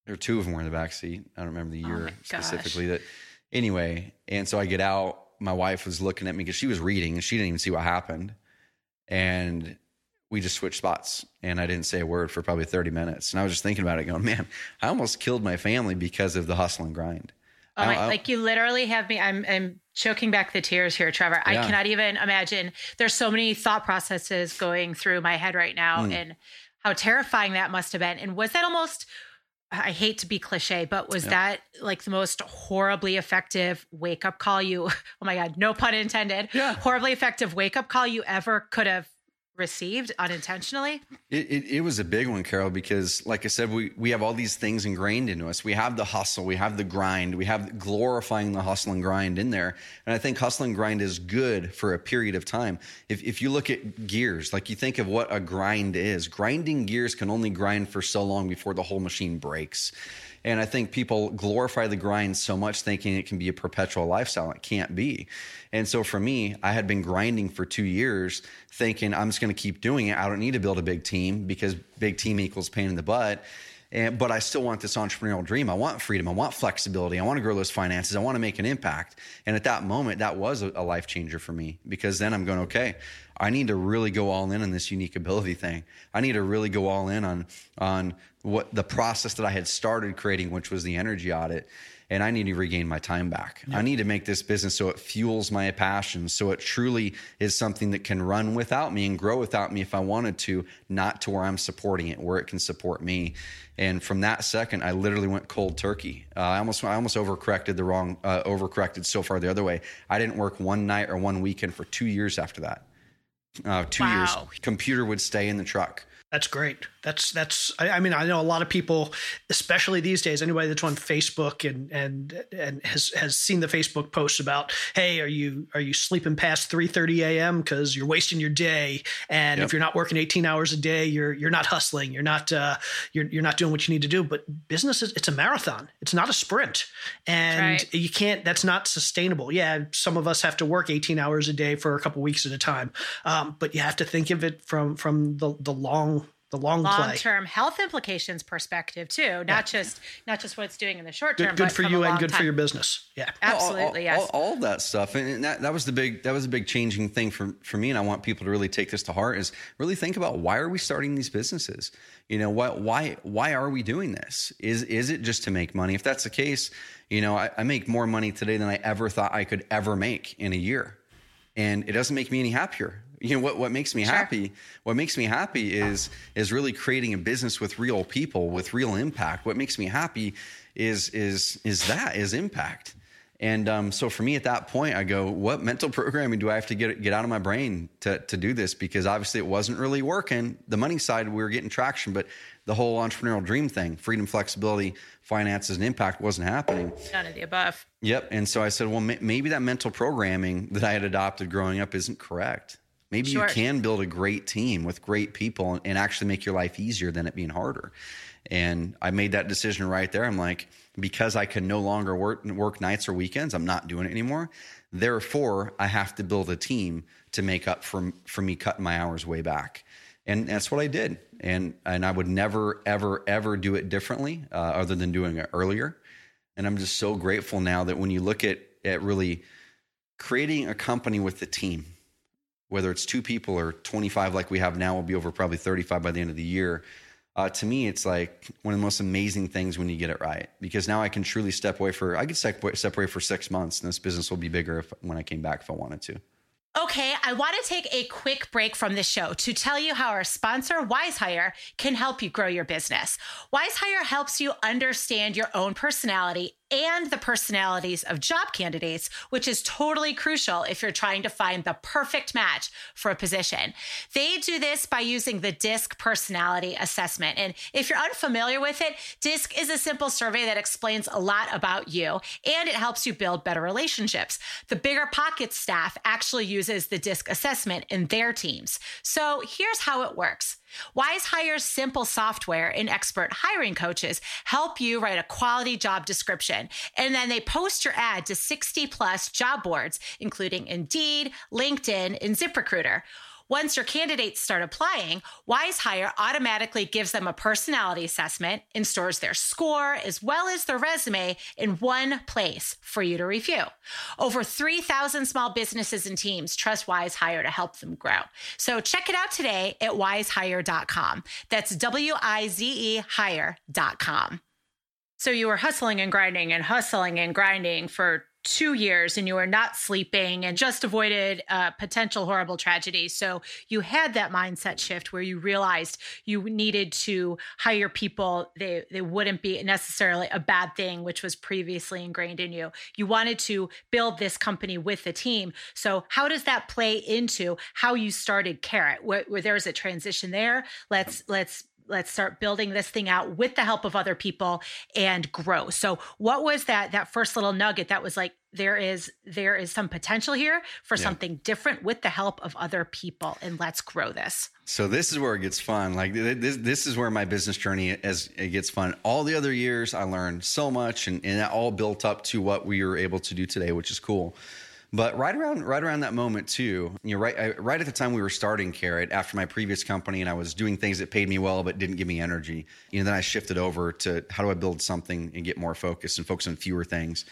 or two of them were in the back seat. I don't remember the oh year oh specifically. That anyway, and so I get out my wife was looking at me because she was reading and she didn't even see what happened. And we just switched spots and I didn't say a word for probably 30 minutes. And I was just thinking about it going, man, I almost killed my family because of the hustle and grind. Oh my, I, like you literally have me. I'm, I'm choking back the tears here, Trevor. Yeah. I cannot even imagine. There's so many thought processes going through my head right now, mm. and how terrifying that must have been. And was that almost I hate to be cliche, but was yeah. that like the most horribly effective wake up call you, oh my God, no pun intended, yeah. horribly effective wake up call you ever could have received unintentionally? It, it, it, was a big one, Carol, because like I said, we, we have all these things ingrained into us. We have the hustle, we have the grind, we have glorifying the hustle and grind in there. And I think hustle and grind is good for a period of time. If, if you look at gears, like you think of what a grind is, grinding gears can only grind for so long before the whole machine breaks. And I think people glorify the grind so much thinking it can be a perpetual lifestyle. It can't be. And so for me, I had been grinding for two years thinking I'm just going to keep doing it. I don't need to build a big team because big team equals pain in the butt. And, but I still want this entrepreneurial dream. I want freedom. I want flexibility. I want to grow those finances. I want to make an impact. And at that moment, that was a, a life changer for me because then I'm going, okay, I need to really go all in on this unique ability thing. I need to really go all in on on what the process that I had started creating, which was the energy audit. And I need to regain my time back. I need to make this business so it fuels my passion, so it truly is something that can run without me and grow without me if I wanted to, not to where I'm supporting it, where it can support me. And from that second, I literally went cold turkey. Uh, I almost, I almost overcorrected the wrong, uh, overcorrected so far the other way. I didn't work one night or one weekend for two years after that. Uh, two Wow. years. Computer would stay in the truck. That's great. That's that's. I, I mean, I know a lot of people, especially these days. Anybody that's on Facebook and and and has has seen the Facebook posts about, hey, are you are you sleeping past three thirty a.m. because you're wasting your day, and Yep. if you're not working eighteen hours a day, you're you're not hustling. You're not uh, you're you're not doing what you need to do. But business is it's a marathon. It's not a sprint, and Right. you can't. That's not sustainable. Yeah, some of us have to work eighteen hours a day for a couple weeks at a time, um, but you have to think of it from from the the long the long, long play. term health implications perspective too. Not just not just what it's doing in the short term Good, good but for you and long good for your business. Yeah. absolutely all, yes. all, all that stuff and that, that was the big that was a big changing thing for, for me and i want people to really take this to heart is really think about why are we starting these businesses? You know what why why are we doing this? Is is it just to make money? If that's the case you know I, I make more money today than i ever thought i could ever make in a year. And it doesn't make me any happier you know what what makes me happy what makes me happy is is really creating a business with real people with real impact what makes me happy is is is that is impact and um, so for me at that point, I go, what mental programming do I have to get get out of my brain to to do this? Because obviously it wasn't really working. The money side we were getting traction, but the whole entrepreneurial dream thing, freedom, flexibility, finances, and impact wasn't happening. none of the above Yep. And so I said, well, ma- maybe that mental programming that I had adopted growing up isn't correct. Maybe Sure. you can build a great team with great people and actually make your life easier than it being harder. And I made that decision right there. I'm like, because I can no longer work work nights or weekends, I'm not doing it anymore. Therefore, I have to build a team to make up for for me cutting my hours way back. And that's what I did. And and I would never ever ever do it differently, uh, other than doing it earlier. And I'm just so grateful now that when you look at at really creating a company with the team, whether it's two people or 25 like we have now, we'll be over probably 35 by the end of the year. Uh, to me, it's like one of the most amazing things when you get it right, because now I can truly step away for I could step away, step away for six months, and this business will be bigger if, when I came back if I wanted to. Okay, I want to take a quick break from the show to tell you how our sponsor, WizeHire, can help you grow your business. WizeHire helps you understand your own personality and the personalities of job candidates, which is totally crucial if you're trying to find the perfect match for a position. They do this by using the DISC personality assessment. And if you're unfamiliar with it, DISC is a simple survey that explains a lot about you and it helps you build better relationships. The BiggerPockets staff actually uses the DISC assessment in their teams. So here's how it works. WizeHire's simple software and expert hiring coaches help you write a quality job description. And then they post your ad to 60 plus job boards, including Indeed, LinkedIn, and ZipRecruiter. Once your candidates start applying, WizeHire automatically gives them a personality assessment and stores their score as well as their resume in one place for you to review. Over 3,000 small businesses and teams trust WizeHire to help them grow. So check it out today at wizehire.com. That's W I Z E hire.com. So you were hustling and grinding and hustling and grinding for two years and you were not sleeping and just avoided a potential horrible tragedy. So you had that mindset shift where you realized you needed to hire people. They, they wouldn't be necessarily a bad thing, which was previously ingrained in you. You wanted to build this company with the team. So how does that play into how you started Carrot? Where, where there's a transition there. Let's, let's, let's start building this thing out with the help of other people and grow so what was that that first little nugget that was like there is there is some potential here for something different with the help of other people and let's grow this So this is where it gets fun. Like this, this is where my business journey as it gets fun. All the other years, I learned so much, and, and that all built up to what we were able to do today, which is cool. But right around right around that moment too, you know, right I, right at the time we were starting Carrot after my previous company, and I was doing things that paid me well but didn't give me energy. You know, then I shifted over to how do I build something and get more focused and focus on fewer things.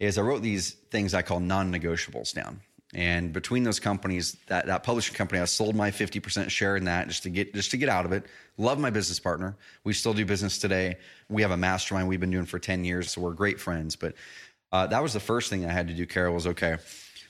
Is I wrote these things I call non-negotiables down. And between those companies, that, that publishing company, I sold my 50% share in that just to get just to get out of it. Love my business partner. We still do business today. We have a mastermind we've been doing for 10 years, so we're great friends. But uh, that was the first thing I had to do, Carol, was okay,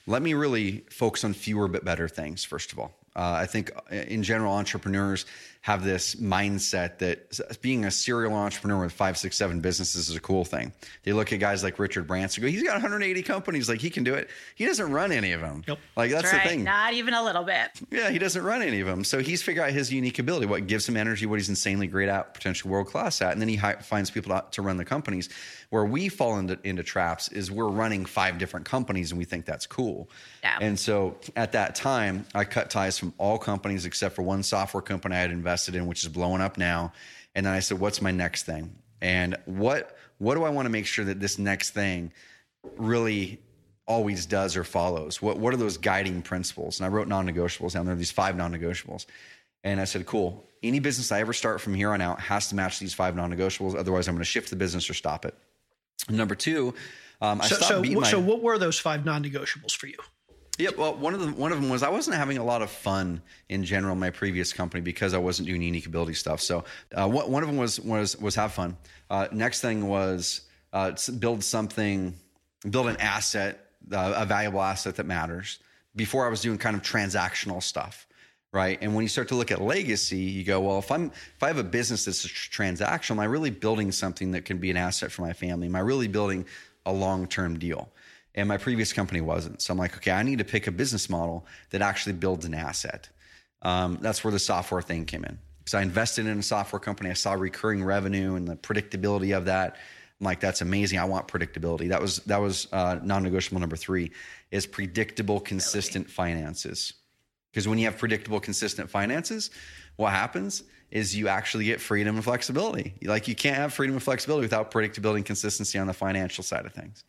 let me really focus on fewer but better things, first of all. Uh, I think uh, in general, entrepreneurs have this mindset that being a serial entrepreneur with five, six, seven businesses is a cool thing. They look at guys like Richard Branson, go, he's got 180 companies, like he can do it. He doesn't run any of them. Yep. Like that's, that's right. the thing. Not even a little bit. Yeah, he doesn't run any of them. So he's figured out his unique ability, what gives him energy, what he's insanely great at, potentially world class at, and then he hi- finds people to, to run the companies. Where we fall into, into traps is we're running five different companies and we think that's cool. Yeah. And so at that time, I cut ties from all companies except for one software company I had invested in, which is blowing up now. And then I said, what's my next thing? And what what do I want to make sure that this next thing really always does or follows? What what are those guiding principles? And I wrote non-negotiables down there, these five non-negotiables. And I said, cool. Any business I ever start from here on out has to match these five non-negotiables. Otherwise, I'm going to shift the business or stop it. number two, um, I so, stopped so, beating my, so what were those five non-negotiables for you? Yeah, well, one of them one of them was I wasn't having a lot of fun in general in my previous company because I wasn't doing unique ability stuff. So uh, one of them was was was have fun. Uh, next thing was uh, build something, build an asset, uh, a valuable asset that matters. Before I was doing kind of transactional stuff, right? And when you start to look at legacy, you go, well, if I'm if I have a business that's transactional, am I really building something that can be an asset for my family? Am I really building a long term deal? And my previous company wasn't. So I'm like, okay, I need to pick a business model that actually builds an asset. Um, that's where the software thing came in. Because I invested in a software company, I saw recurring revenue and the predictability of that. I'm like, that's amazing. I want predictability. That was that was uh, non-negotiable number three is predictable, consistent finances. Because when you have predictable, consistent finances, what happens is you actually get freedom and flexibility. Like you can't have freedom and flexibility without predictability and consistency on the financial side of things.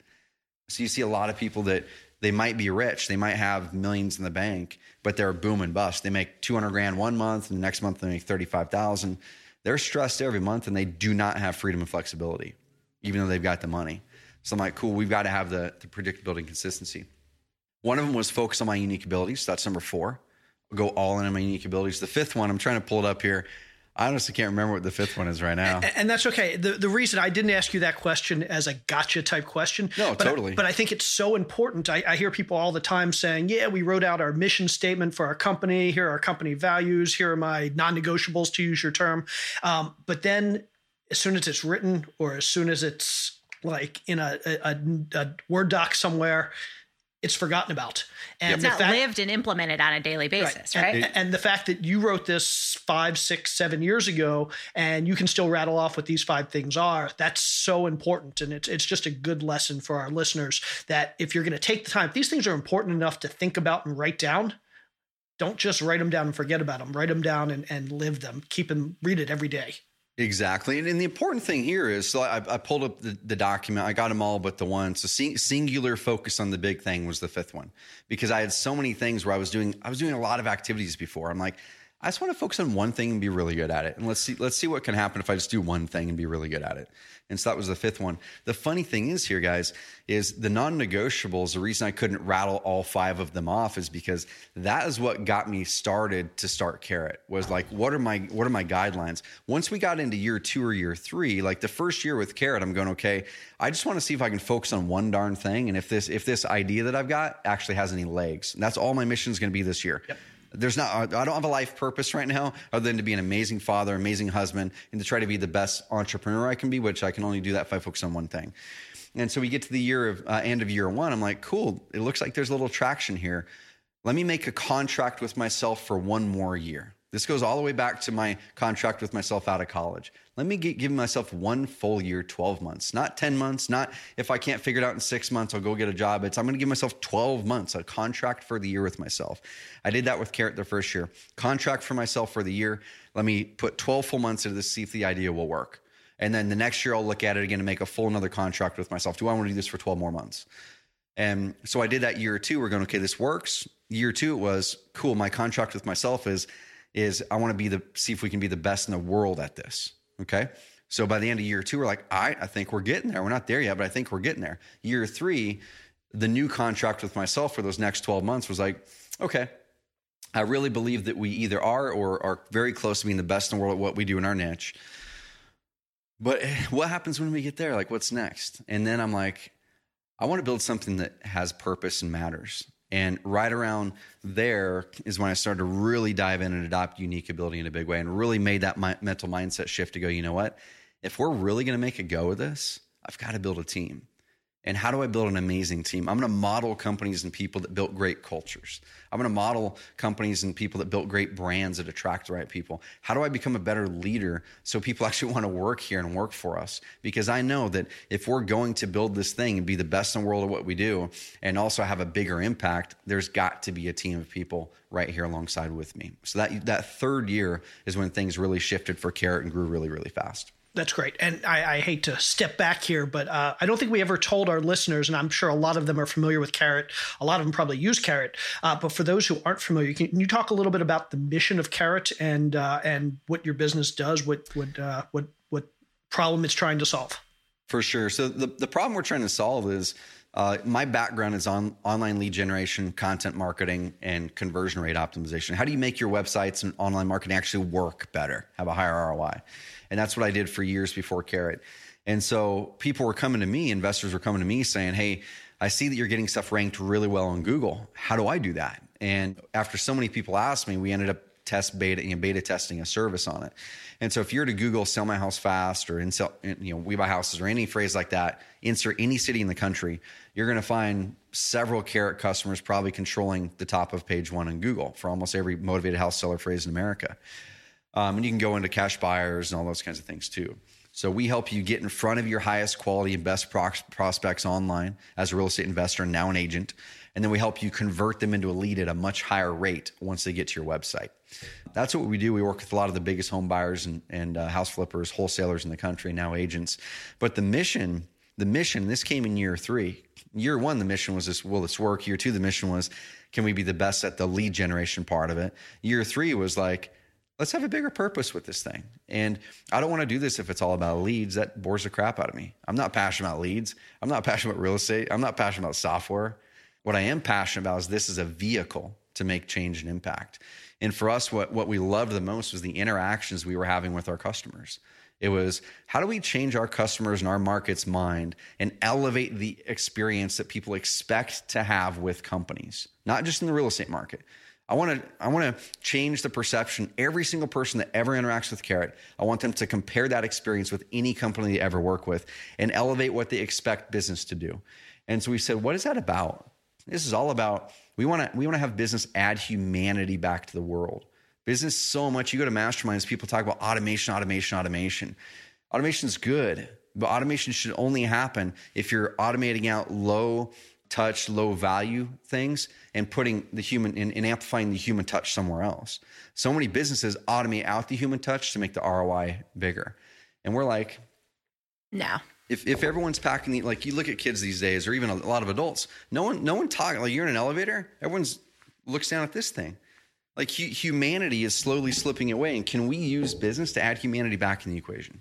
So you see a lot of people that they might be rich, they might have millions in the bank, but they're boom and bust. They make 200 grand one month and the next month they make 35,000. They're stressed every month and they do not have freedom and flexibility, even though they've got the money. So I'm like, cool, we've got to have the, the predictability and consistency. One of them was focus on my unique abilities. That's number four. I'll go all in on my unique abilities. The fifth one, I'm trying to pull it up here. I honestly can't remember what the fifth one is right now. And, and, that's okay. The the reason I didn't ask you that question as a gotcha type question. No, but totally. I, but I think it's so important. I, I, hear people all the time saying, yeah, we wrote out our mission statement for our company. Here are our company values. Here are my non negotiables, to use your term. Um, but then as soon as it's written or as soon as it's like in a, a, a Word doc somewhere, it's forgotten about. And it's not fact, lived and implemented on a daily basis, right? right? And, and, the fact that you wrote this five, six, seven years ago, and you can still rattle off what these five things are, that's so important. And it's it's just a good lesson for our listeners that if you're going to take the time, these things are important enough to think about and write down, don't just write them down and forget about them. Write them down and, and live them. Keep them, read it every day. Exactly. And, and, the important thing here is so I, I pulled up the, the, document. I got them all but the one. So sing, singular focus on the big thing was the fifth one because I had so many things where I was doing I was doing a lot of activities before. I'm like, I just want to focus on one thing and be really good at it. And let's see let's see what can happen if I just do one thing and be really good at it. And so that was the fifth one. The funny thing is here, guys, is the non-negotiables. The reason I couldn't rattle all five of them off is because that is what got me started to start Carrot. Was like, what are my what are my guidelines? Once we got into year two or year three, like the first year with Carrot, I'm going, okay, I just want to see if I can focus on one darn thing, and if this if this idea that I've got actually has any legs. And that's all my mission is going to be this year. Yep there's not i don't have a life purpose right now other than to be an amazing father amazing husband and to try to be the best entrepreneur i can be which i can only do that if i focus on one thing. And so we get to the year of uh, end of year one. I'm like cool. It looks like there's a little traction here. Let me make a contract with myself for one more year. This goes all the way back to my contract with myself out of college. Let me get, give myself one full year, 12 months, not 10 months, not if I can't figure it out in six months, I'll go get a job. It's I'm going to give myself 12 months, a contract for the year with myself. I did that with Carrot the first year. Contract for myself for the year. Let me put 12 full months into this, see if the idea will work. And then the next year, I'll look at it again and make a full another contract with myself. Do I want to do this for 12 more months? And so I did that year two. We're going, okay, this works. Year two, it was cool. My contract with myself is is I want to be the see if we can be the best in the world at this. Okay. So by the end of year two, we're like, all right, I think we're getting there. We're not there yet, but I think we're getting there. Year three, the new contract with myself for those next 12 months was like, okay, I really believe that we either are or are very close to being the best in the world at what we do in our niche. But eh, what happens when we get there? Like, what's next? And then I'm like, I want to build something that has purpose and matters. And right around there is when I started to really dive in and adopt unique ability in a big way and really made that mental mindset shift to go, you know what? If we're really going to make a go of this, I've got to build a team. And how do I build an amazing team? I'm going to model companies and people that built great cultures. I'm going to model companies and people that built great brands that attract the right people. How do I become a better leader so people actually want to work here and work for us? Because I know that if we're going to build this thing and be the best in the world at what we do and also have a bigger impact, there's got to be a team of people right here alongside with me. So that that third year is when things really shifted for Carrot and grew really really fast. That's great. And I, I, hate to step back here, but uh, I don't think we ever told our listeners, and I'm sure a lot of them are familiar with Carrot. A lot of them probably use Carrot. Uh, but for those who aren't familiar, can you talk a little bit about the mission of Carrot and uh, and what your business does, what what uh, what what problem it's trying to solve? For sure. So the the problem we're trying to solve is. Uh, my background is on online lead generation, content marketing, and conversion rate optimization. How do you make your websites and online marketing actually work better, have a higher ROI? And that's what I did for years before Carrot. And so people were coming to me, investors were coming to me saying, Hey, I see that you're getting stuff ranked really well on Google. How do I do that? And after so many people asked me, we ended up test beta, you know, beta testing a service on it. And so if you're to Google sell my house fast or sell, you know, we buy houses or any phrase like that, insert any city in the country, you're going to find several carrot customers probably controlling the top of page one on Google for almost every motivated house seller phrase in America. Um, and you can go into cash buyers and all those kinds of things too. So we help you get in front of your highest quality and best prospects online as a real estate investor and now an agent. And then we help you convert them into a lead at a much higher rate once they get to your website. That's what we do. We work with a lot of the biggest home buyers and, and uh, house flippers, wholesalers in the country, now agents. But the mission, the mission, this came in year three. Year one, the mission was this, will this work? Year two, the mission was, can we be the best at the lead generation part of it? Year three was like, let's have a bigger purpose with this thing. And I don't want to do this if it's all about leads. That bores the crap out of me. I'm not passionate about leads. I'm not passionate about real estate. I'm not passionate about software. What I am passionate about is this is a vehicle to make change and impact. And for us, what, what we loved the most was the interactions we were having with our customers. It was how do we change our customers and our market's mind and elevate the experience that people expect to have with companies, not just in the real estate market, I want to I want to change the perception. Every single person that ever interacts with Carrot, I want them to compare that experience with any company they ever work with and elevate what they expect business to do. And so we said, what is that about? This is all about we want to we want to have business add humanity back to the world. Business so much. You go to masterminds, people talk about automation, automation, automation. Automation is good, but automation should only happen if you're automating out low touch, low value things and putting the human and, and, amplifying the human touch somewhere else. So many businesses automate out the human touch to make the ROI bigger. And we're like, no. If, if everyone's packing the, like you look at kids these days or even a, a lot of adults, no one no one talking like you're in an elevator, everyone's looks down at this thing. Like hu- humanity is slowly slipping away and can we use business to add humanity back in the equation?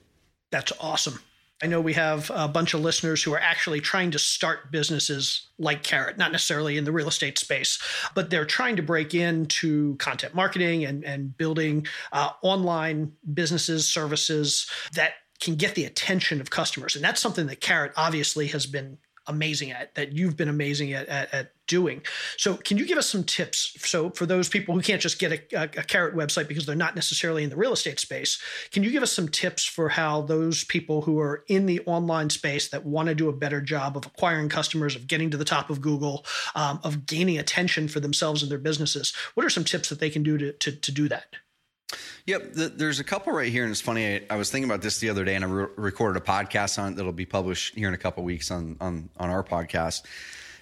That's awesome. I know we have a bunch of listeners who are actually trying to start businesses like Carrot, not necessarily in the real estate space, but they're trying to break into content marketing and, and building uh, online businesses, services that can get the attention of customers. And that's something that Carrot obviously has been amazing at, that you've been amazing at, at, at doing. So, can you give us some tips? So, for those people who can't just get a, a, a, carrot website because they're not necessarily in the real estate space, can you give us some tips for how those people who are in the online space that want to do a better job of acquiring customers, of getting to the top of Google, um, of gaining attention for themselves and their businesses? What are some tips that they can do to, to, to do that? Yep, the, there's a couple right here, and it's funny. I, I, was thinking about this the other day, and I re- recorded a podcast on it that'll be published here in a couple weeks on on on our podcast.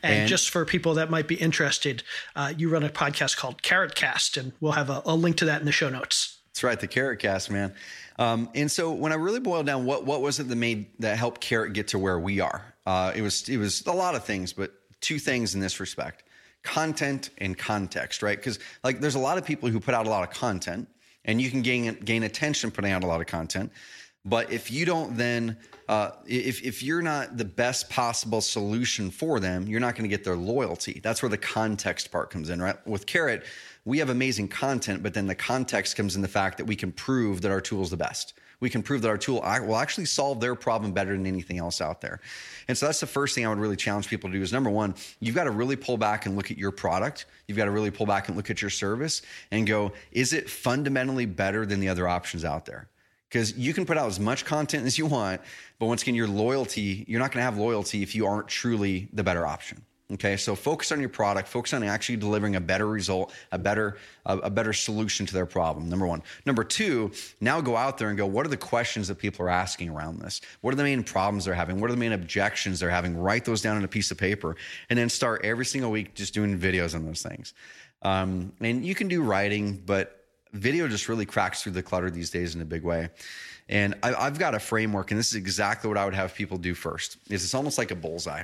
And, and, just for people that might be interested, uh, you run a podcast called Carrot Cast, and we'll have a, a, link to that in the show notes. That's right, the Carrot Cast, man. Um, and so when I really boiled down, what what was it that made that helped Carrot get to where we are? Uh, it was it was a lot of things, but two things in this respect: content and context, right? Because like there's a lot of people who put out a lot of content and you can gain gain attention putting out a lot of content. But if you don't then, uh, if, if you're not the best possible solution for them, you're not going to get their loyalty. That's where the context part comes in, right? With Carrot, we have amazing content, but then the context comes in the fact that we can prove that our tool is the best. We can prove that our tool will actually solve their problem better than anything else out there. And so that's the first thing I would really challenge people to do is number one, you've got to really pull back and look at your product. You've got to really pull back and look at your service and go, is it fundamentally better than the other options out there? because you can put out as much content as you want, but once again, your loyalty, you're not going to have loyalty if you aren't truly the better option. Okay, so focus on your product, focus on actually delivering a better result, a better a, a, better solution to their problem. Number one. Number two, now go out there and go, what are the questions that people are asking around this? What are the main problems they're having? What are the main objections they're having? Write those down on a piece of paper, and then start every single week just doing videos on those things. Um, and you can do writing, but video just really cracks through the clutter these days in a big way. And I, have got a framework, and this is exactly what I would have people do first. Is it's almost like a bullseye.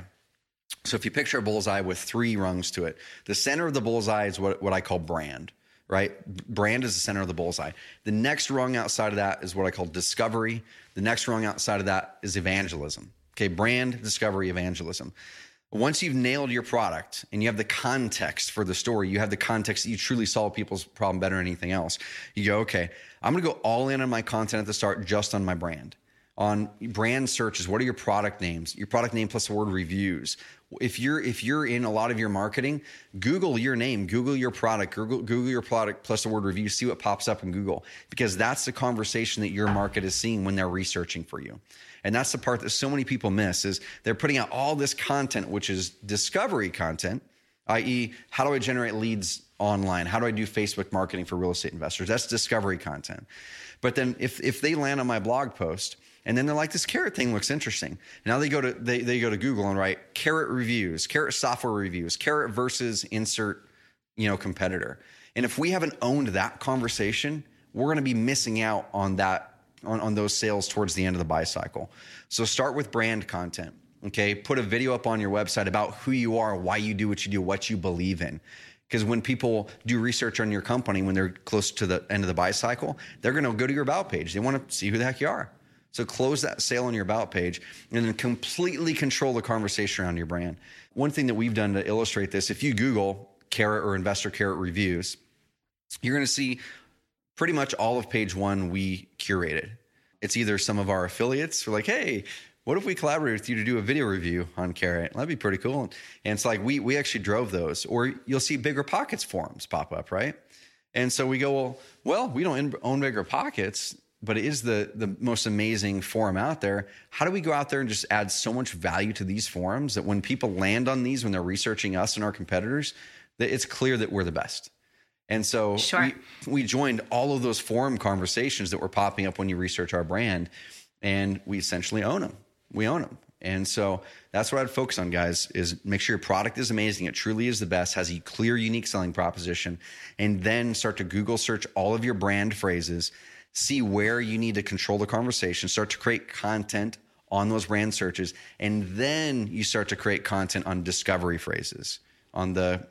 So if you picture a bullseye with three rungs to it, the center of the bullseye is what, what I call brand, right? Brand is the center of the bullseye. The next rung outside of that is what I call discovery. The next rung outside of that is evangelism. Okay, brand, discovery, evangelism. Once you've nailed your product and you have the context for the story, you have the context that you truly solve people's problem better than anything else. You go, okay, I'm going to go all in on my content at the start, just on my brand. On brand searches, what are your product names? Your product name plus the word reviews. If you're if you're in a lot of your marketing, Google your name, Google your product, Google Google your product plus the word review, see what pops up in Google because that's the conversation that your market is seeing when they're researching for you. And that's the part that so many people miss is they're putting out all this content, which is discovery content, i.e., how do I generate leads online? How do I do Facebook marketing for real estate investors? That's discovery content. But then if, if they land on my blog post and then they're like, this carrot thing looks interesting. Now they go to they, they go to Google and write carrot reviews, carrot software reviews, carrot versus insert, you know, competitor. And if we haven't owned that conversation, we're going to be missing out on that on, on those sales towards the end of the buy cycle. So start with brand content. Okay. Put a video up on your website about who you are, why you do what you do, what you believe in. Because when people do research on your company, when they're close to the end of the buy cycle, they're going to go to your about page. They want to see who the heck you are. So close that sale on your about page and then completely control the conversation around your brand. One thing that we've done to illustrate this, if you Google carrot or investor carrot reviews, you're going to see pretty much all of page one we curated. It's either some of our affiliates who are like, hey, what if we collaborate with you to do a video review on Carrot? That'd be pretty cool. And it's like we we actually drove those. Or you'll see BiggerPockets forums pop up, right? And so we go, well, well, we don't own BiggerPockets, but it is the the most amazing forum out there. How do we go out there and just add so much value to these forums that when people land on these, when they're researching us and our competitors, that it's clear that we're the best. And so sure. we, we joined all of those forum conversations that were popping up when you research our brand, and we essentially own them. We own them. And so that's what I'd focus on, guys, is make sure your product is amazing. It truly is the best, has a clear, unique selling proposition, and then start to Google search all of your brand phrases, see where you need to control the conversation, start to create content on those brand searches, and then you start to create content on discovery phrases, on the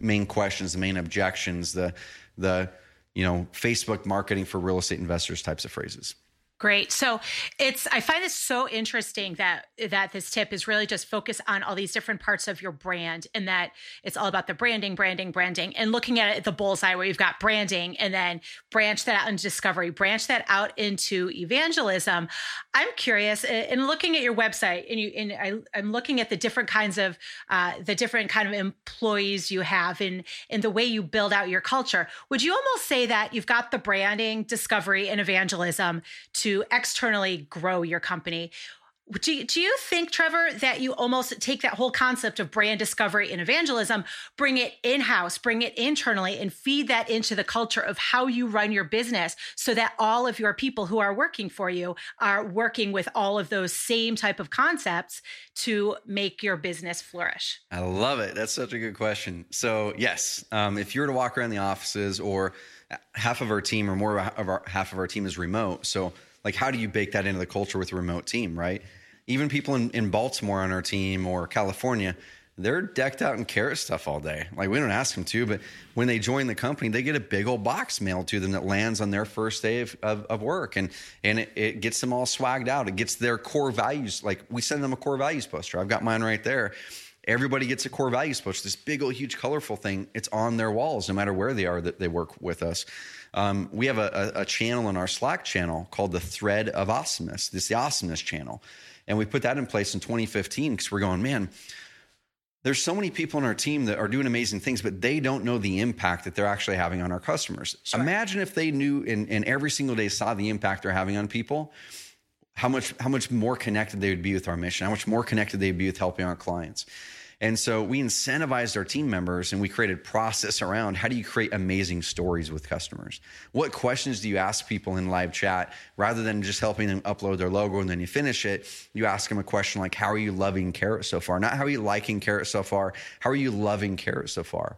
main questions, the main objections, the the you know Facebook marketing for real estate investors types of phrases. Great. So it's I find this so interesting that that this tip is really just focus on all these different parts of your brand and that it's all about the branding, branding, branding, and looking at it the bullseye where you've got branding and then branch that out into discovery, branch that out into evangelism. I'm curious in looking at your website and you and I, am looking at the different kinds of uh, the different kind of employees you have in in the way you build out your culture. Would you almost say that you've got the branding, discovery, and evangelism to externally grow your company. Do, do you think, Trevor, that you almost take that whole concept of brand discovery and evangelism, bring it in house, bring it internally, and feed that into the culture of how you run your business so that all of your people who are working for you are working with all of those same type of concepts to make your business flourish? I love it. That's such a good question. So, yes, um, if you were to walk around the offices or half of our team or more of our half of our team is remote. So, like how do you bake that into the culture with a remote team right even people in, in baltimore on our team or california they're decked out in carrot stuff all day. Like we don't ask them to, but when they join the company, they get a big old box mailed to them that lands on their first day of, of, of work, and and it, it, gets them all swagged out. It gets their core values. Like we send them a core values poster. I've got mine right there. Everybody gets a core values poster. This big old huge colorful thing. It's on their walls, no matter where they are that they work with us. Um, we have a, a, channel in our Slack channel called the Thread of Awesomeness. This is the Awesomeness channel, and we put that in place in 2015 because we're going, man there's so many people on our team that are doing amazing things, but they don't know the impact that they're actually having on our customers. Sorry. Imagine if they knew and, and every single day saw the impact they're having on people, how much how much more connected they would be with our mission, how much more connected they'd be with helping our clients. And so we incentivized our team members and we created process around how do you create amazing stories with customers? What questions do you ask people in live chat rather than just helping them upload their logo and then you finish it? You ask them a question like, How are you loving Carrot so far? Not how are you liking Carrot so far? How are you loving Carrot so far?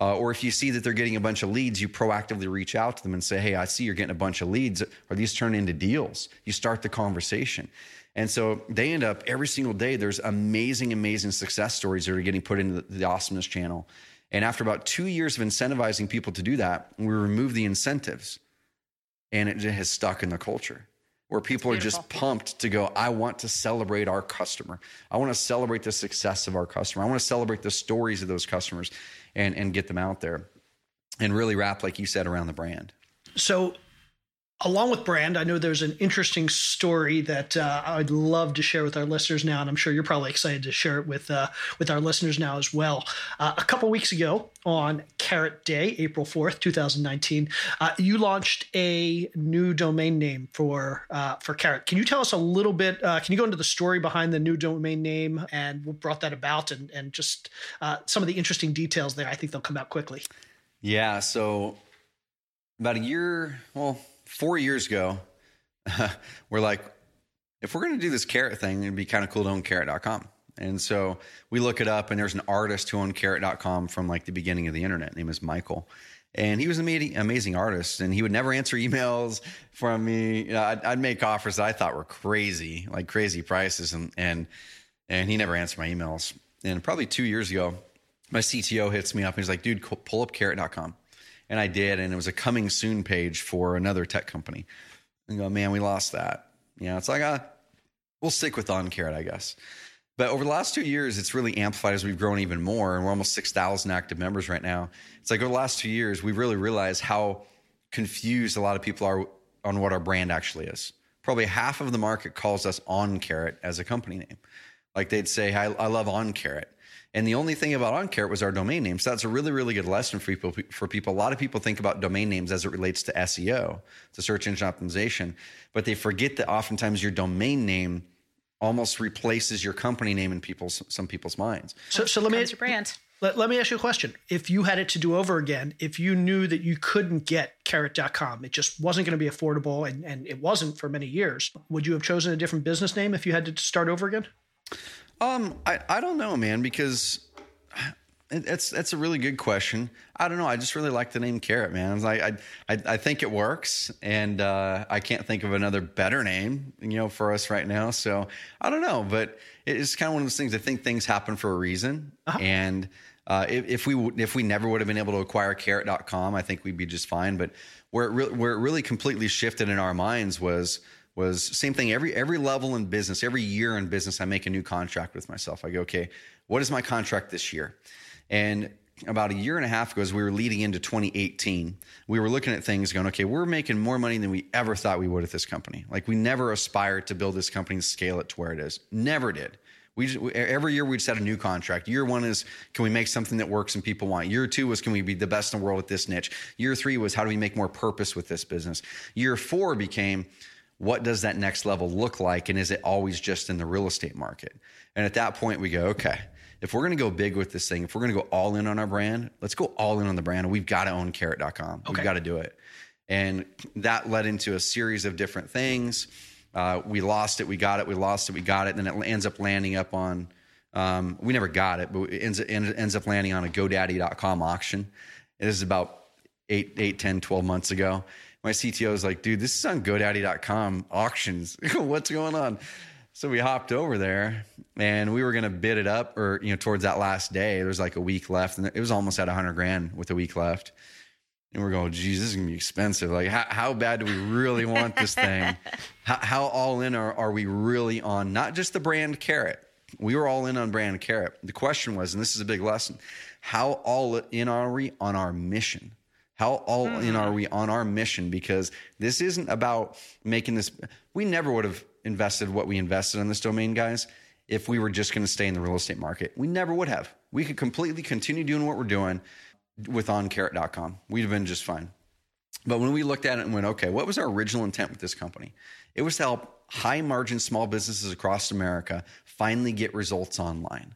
Uh, or if you see that they're getting a bunch of leads, you proactively reach out to them and say, Hey, I see you're getting a bunch of leads. Are these turning into deals? You start the conversation. And so they end up every single day, there's amazing, amazing success stories that are getting put into the, the Awesomeness channel. And after about two years of incentivizing people to do that, we remove the incentives and it has stuck in the culture where people are just pumped to go, I want to celebrate our customer. I want to celebrate the success of our customer. I want to celebrate the stories of those customers and, and get them out there and really wrap, like you said, around the brand. So along with brand, I know there's an interesting story that uh, I'd love to share with our listeners now, and I'm sure you're probably excited to share it with uh, with our listeners now as well. Uh, a couple weeks ago on Carrot Day, April 4th, 2019, uh, you launched a new domain name for uh, for Carrot. Can you tell us a little bit? Uh, can you go into the story behind the new domain name and what brought that about, and and just some of the interesting details there? I think they'll come out quickly. Yeah. So about a year, well four years ago, we're like, if we're going to do this carrot thing, it'd be kind of cool to own carrot.com. And so we look it up, and there's an artist who owned carrot.com from like the beginning of the internet. His name is Michael. And he was an amazing, amazing artist, and he would never answer emails from me. You know, I'd, I'd, make offers that I thought were crazy, like crazy prices, and and and he never answered my emails. And probably two years ago, my CTO hits me up and he's like, "Dude, pull up carrot.com." And I did, and it was a coming soon page for another tech company. And go, man, we lost that. You know, it's like, uh, we'll stick with on carrot, I guess. But over the last two years, it's really amplified as we've grown even more. And we're almost 6,000 active members right now. It's like over the last two years, we've really realized how confused a lot of people are on what our brand actually is. Probably half of the market calls us on carrot as a company name. Like they'd say, I, I love on carrot. And the only thing about OnCarrot was our domain name. So that's a really, really good lesson for people. For people, a lot of people think about domain names as it relates to SEO, to search engine optimization, but they forget that oftentimes your domain name almost replaces your company name in people's some people's minds. So, so let me your brand. Let, let me ask you a question. If you had it to do over again, if you knew that you couldn't get carrot.com, it just wasn't going to be affordable and, and it wasn't for many years, would you have chosen a different business name if you had to start over again? Um, I, I don't know, man, because it's that's a really good question. I don't know. I just really like the name Carrot, man. I I I, I think it works, and uh, I can't think of another better name, you know, for us right now. So I don't know, but it's kind of one of those things. I think things happen for a reason, uh-huh. and uh, if, if, we if we never would have been able to acquire Carrot.com, I think we'd be just fine. But where it re- where it really completely shifted in our minds was was same thing every every level in business every year in business i make a new contract with myself i go okay what is my contract this year and about a year and a half ago as we were leading into 2018 we were looking at things going okay we're making more money than we ever thought we would at this company like we never aspired to build this company and scale it to where it is never did we just, every year we'd set a new contract. Year one is can we make something that works and people want. Year two was can we be the best in the world at this niche. Year three was how do we make more purpose with this business. Year four became what does that next level look like? And is it always just in the real estate market? And at that point, we go, okay, if we're going to go big with this thing, if we're going to go all in on our brand, let's go all in on the brand. We've got to own carrot.com. Okay. We've got to do it. And that led into a series of different things. Uh, we lost it, we got it, we lost it, we got it. And then it ends up landing up on, um, we never got it, but it ends, it ends up landing on a GoDaddy.com auction. It is about eight, eight, 10, 12 months ago my CTO is like, dude, this is on GoDaddy.com auctions. What's going on? So we hopped over there and we were going to bid it up or, you know, towards that last day, there was like a week left and it was almost at a hundred grand with a week left. And we're going, geez, this is going to be expensive. Like, how, how bad do we really want this thing? how, how all in are, are we really on not just the brand carrot? We were all in on brand carrot. The question was, and this is a big lesson, how all in are we on our mission? How all in hmm. are we on our mission? Because this isn't about making this. We never would have invested what we invested in this domain, guys, if we were just going to stay in the real estate market. We never would have. We could completely continue doing what we're doing with oncarrot.com. We'd have been just fine. But when we looked at it and went, okay, what was our original intent with this company? It was to help high margin small businesses across America finally get results online.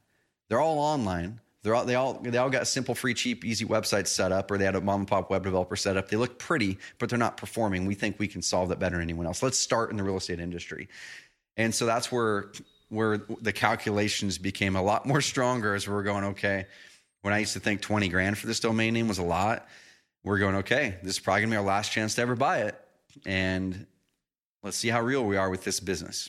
They're all online. They're all, they all they all got simple, free, cheap, easy websites set up, or they had a mom and pop web developer set up. They look pretty, but they're not performing. We think we can solve that better than anyone else. Let's start in the real estate industry, and so that's where where the calculations became a lot more stronger as we were going. Okay, when I used to think twenty grand for this domain name was a lot, we're going okay. This is probably gonna be our last chance to ever buy it, and let's see how real we are with this business.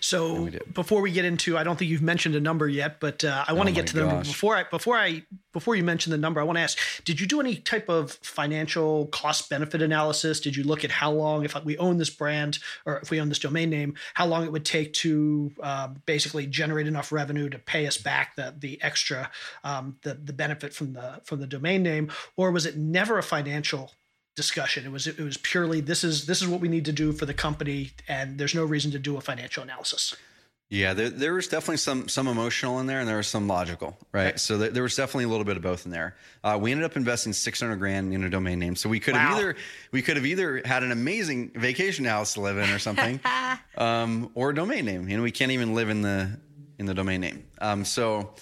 So before we get into, I don't think you've mentioned a number yet, but uh, I want to Oh get to the number before I before I before you mention the number. I want to ask: Did you do any type of financial cost benefit analysis? Did you look at how long, if we own this brand or if we own this domain name, how long it would take to uh, basically generate enough revenue to pay us back the the extra um, the the benefit from the from the domain name, or was it never a financial discussion. It was it was purely this is this is what we need to do for the company, and there's no reason to do a financial analysis. Yeah, there, there was definitely some some emotional in there, and there was some logical, right? So there, there was definitely a little bit of both in there. Uh, we ended up investing six hundred grand in a domain name, so we could have either we could have either had an amazing vacation house to live in or something, um, or a domain name. You know, we can't even live in the in the domain name. Um, so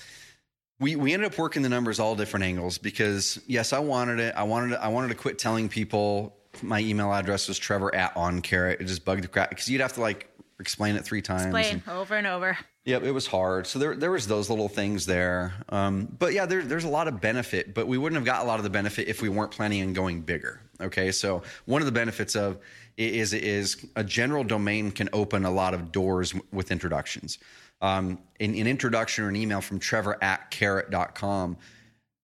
we we ended up working the numbers all different angles because yes, I wanted it. I wanted to, I wanted to quit telling people my email address was Trevor at on carrot. It just bugged the crap because you'd have to like explain it three times. and- Explain over and over. Yep, it was hard. So there, there was those little things there. Um, but yeah, there, there's a lot of benefit. But we wouldn't have got a lot of the benefit if we weren't planning on going bigger. Okay, so one of the benefits of is is a general domain can open a lot of doors with introductions. Um, an, an introduction or an email from Trevor at carrot.com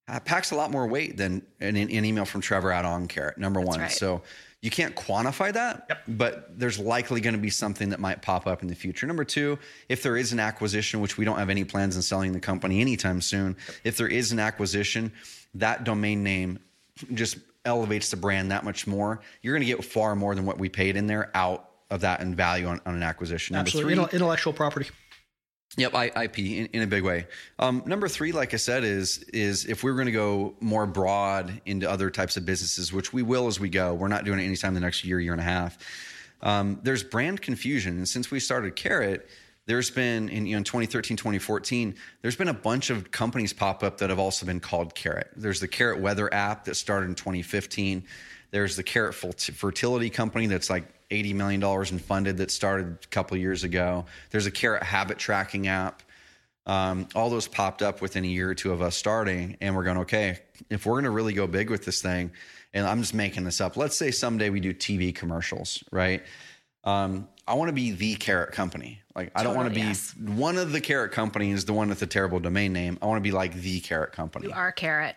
uh, packs a lot more weight than an, an email from Trevor at on carrot. Number one, right. so you can't quantify that, but there's likely going to be something that might pop up in the future. Number two, if there is an acquisition, which we don't have any plans on selling the company anytime soon, if there is an acquisition, that domain name just elevates the brand that much more. You're going to get far more than what we paid in there out of that in value on, on an acquisition. Number Absolutely, three, intellectual property. Yep, I, IP in, in a big way. Um, number three, like I said, is is if we're going to go more broad into other types of businesses, which we will as we go. We're not doing it anytime the next year, year and a half. Um, there's brand confusion, and since we started Carrot, there's been in you know 2013, 2014, there's been a bunch of companies pop up that have also been called Carrot. There's the Carrot Weather app that started in 2015. There's the Carrot Fertility Company that's like $80 million in funded that started a couple years ago. There's a Carrot Habit Tracking app. Um, all those popped up within a year or two of us starting. And we're going, okay, if we're going to really go big with this thing, and I'm just making this up, let's say someday we do TV commercials, right? Um, I want to be the carrot company. Like, I don't want to be yes. one of the carrot companies, the one with the terrible domain name. I want to be like the carrot company. You are carrot.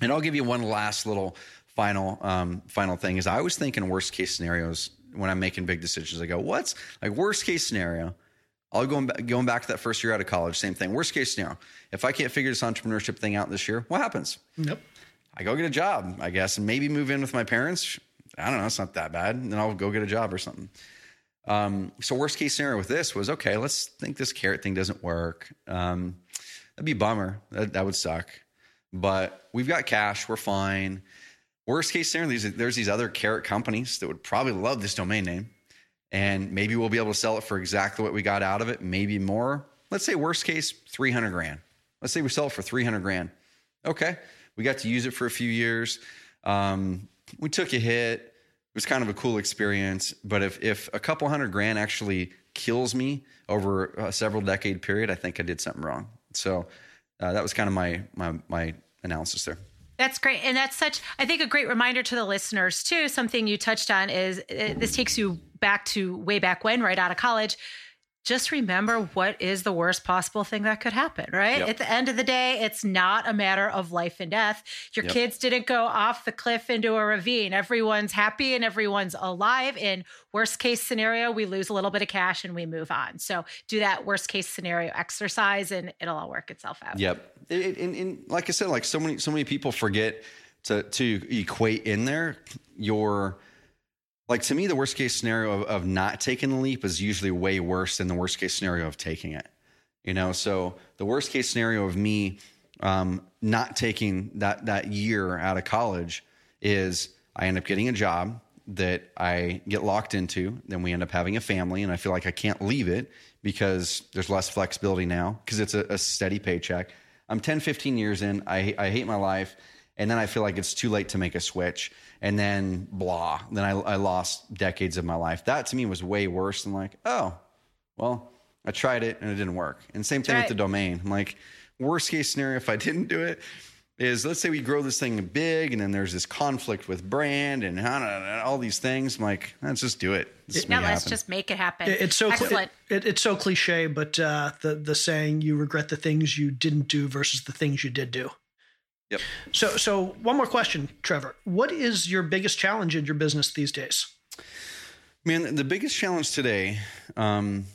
And I'll give you one last little final um, final thing is I was thinking worst case scenarios when I'm making big decisions. I go, what's like worst case scenario? I'll go going back to that first year out of college. Same thing. Worst case scenario. If I can't figure this entrepreneurship thing out this year, what happens? Nope. I go get a job, I guess, and maybe move in with my parents. I don't know. It's not that bad. And then I'll go get a job or something. Um, so worst case scenario with this was okay. Let's think this carrot thing doesn't work. Um, that'd be a bummer. That, that would suck. But we've got cash. We're fine. Worst case scenario, there's, there's these other carrot companies that would probably love this domain name, and maybe we'll be able to sell it for exactly what we got out of it, maybe more. Let's say worst case, three hundred grand. Let's say we sell it for three hundred grand. Okay, we got to use it for a few years. Um, we took a hit. It was kind of a cool experience. But if if a couple hundred grand actually kills me over a several decade period, I think I did something wrong. So uh, that was kind of my my my analysis there. That's great. And that's such, I think, a great reminder to the listeners, too. Something you touched on is uh, this takes you back to way back when, right out of college. Just remember what is the worst possible thing that could happen, right? Yep. At the end of the day, it's not a matter of life and death. Your Yep. kids didn't go off the cliff into a ravine. Everyone's happy and everyone's alive. In worst case scenario, we lose a little bit of cash and we move on. So do that worst case scenario exercise and it'll all work itself out. Yep. It, and, and like I said, like so many so many people forget to to equate in there your like to me the worst case scenario of, of not taking the leap is usually way worse than the worst case scenario of taking it. You know, so the worst case scenario of me um, not taking that that year out of college is I end up getting a job that I get locked into. Then we end up having a family, and I feel like I can't leave it because there's less flexibility now because it's a, a steady paycheck. I'm 10, 15 years in. I, I hate my life. And then I feel like it's too late to make a switch. And then blah. Then I, I lost decades of my life. That to me was way worse than like, oh, well, I tried it and it didn't work. And same thing Right. with the domain. I'm like, worst case scenario if I didn't do it is let's say we grow this thing big and then there's this conflict with brand and know, all these things. I'm like, let's just do it. Let's Now let's happen. just make it happen. It- It's so cli- excellent. it, it's so cliche, but uh, the the saying "you regret the things you didn't do versus the things you did do." Yep. So, so one more question, Trevor. What is your biggest challenge in your business these days? Man, the biggest challenge today, um,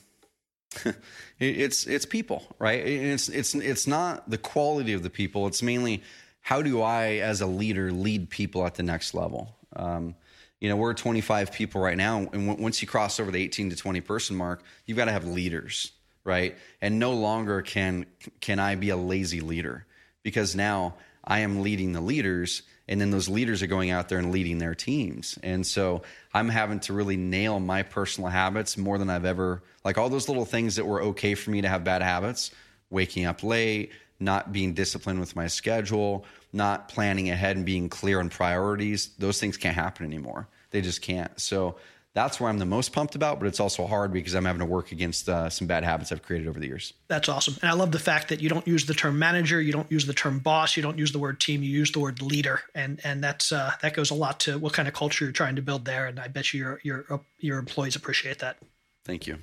it's it's people, right? It's it's it's not the quality of the people. It's mainly how do I, as a leader, lead people at the next level. Um, you know, we're 25 people right now, and w- once you cross over the 18 to 20 person mark, you've got to have leaders, right? And no longer can can I be a lazy leader because now I am leading the leaders, and then those leaders are going out there and leading their teams. And so I'm having to really nail my personal habits more than I've ever like all those little things that were okay for me to have bad habits, waking up late, not being disciplined with my schedule, not planning ahead and being clear on priorities. Those things can't happen anymore. They just can't. So that's where I'm the most pumped about, but it's also hard because I'm having to work against uh, some bad habits I've created over the years. That's awesome, and I love the fact that you don't use the term manager, you don't use the term boss, you don't use the word team, you use the word leader, and and that's uh, that goes a lot to what kind of culture you're trying to build there. And I bet you your your your employees appreciate that. Thank you.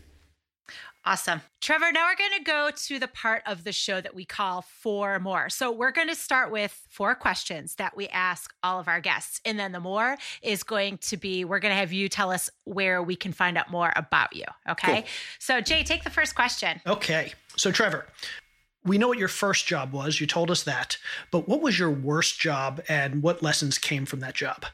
Awesome. Trevor, now we're going to go to the part of the show that we call Four More. So we're going to start with four questions that we ask all of our guests. And then the more is going to be we're going to have you tell us where we can find out more about you. Okay. Cool. So, Jay, take the first question. Okay, so Trevor, we know what your first job was. You told us that, but what was your worst job, and what lessons came from that job?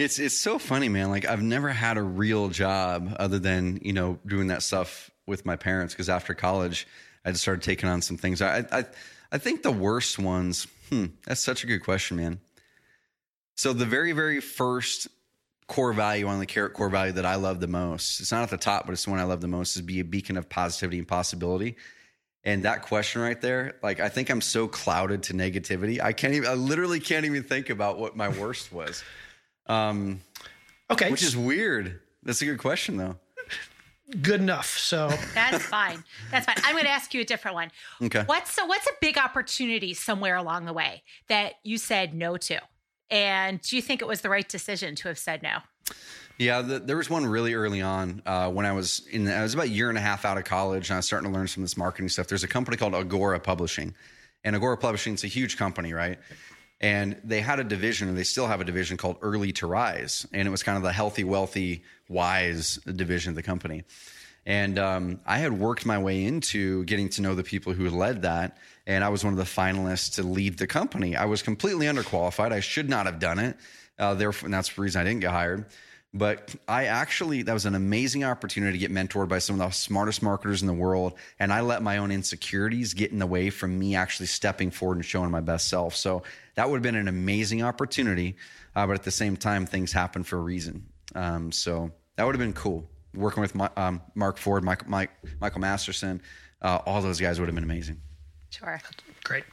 It's it's so funny, man. Like I've never had a real job other than you know doing that stuff with my parents. Because after college, I just started taking on some things. I I I think the worst ones. Hmm, that's such a good question, man. So the very very first core value on the carrot core value that I love the most. It's not at the top, but it's the one I love the most. Is be a beacon of positivity and possibility. And that question right there, like I think I'm so clouded to negativity. I can't even. I literally can't even think about what my worst was. Um, Okay, which is weird. That's a good question, though. Good enough. So That's fine. That's fine. I'm going to ask you a different one. Okay. What's so what's a big opportunity somewhere along the way that you said no to? And do you think it was the right decision to have said no? Yeah, the, there was one really early on uh, when I was in. I was about a year and a half out of college, and I was starting to learn some of this marketing stuff. There's a company called Agora Publishing, and Agora Publishing is a huge company, right? And they had a division, and they still have a division called Early to Rise, and it was kind of the healthy, wealthy, wise division of the company. And um, I had worked my way into getting to know the people who led that. And I was one of the finalists to lead the company. I was completely underqualified. I should not have done it. Uh, therefore, and that's the reason I didn't get hired. But I actually, that was an amazing opportunity to get mentored by some of the smartest marketers in the world. And I let my own insecurities get in the way from me actually stepping forward and showing my best self. So that would have been an amazing opportunity. Uh, but at the same time, things happen for a reason. Um, so that would have been cool. Working with my, um, Mark Ford, Mike, Mike, Michael Masterson, uh, all those guys would have been amazing. Sure. Great.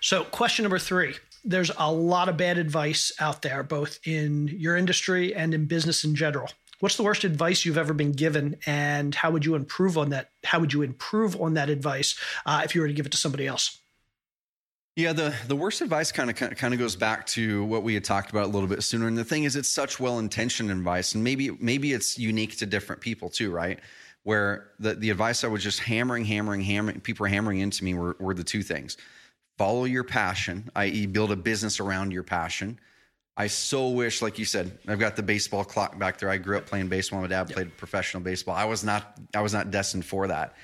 So, question number three there's a lot of bad advice out there, both in your industry and in business in general. What's the worst advice you've ever been given, and how would you improve on that? How would you improve on that advice uh, if you were to give it to somebody else? Yeah, the the worst advice kind of kind of goes back to what we had talked about a little bit sooner. And the thing is, it's such well intentioned advice, and maybe maybe it's unique to different people too, right? where the, the advice I was just hammering, hammering, hammering, people were hammering into me were, were the two things follow your passion, i.e., build a business around your passion. I so wish, like you said, I've got the baseball clock back there. I grew up playing baseball. My dad yep. played professional baseball. I was not, I was not destined for that.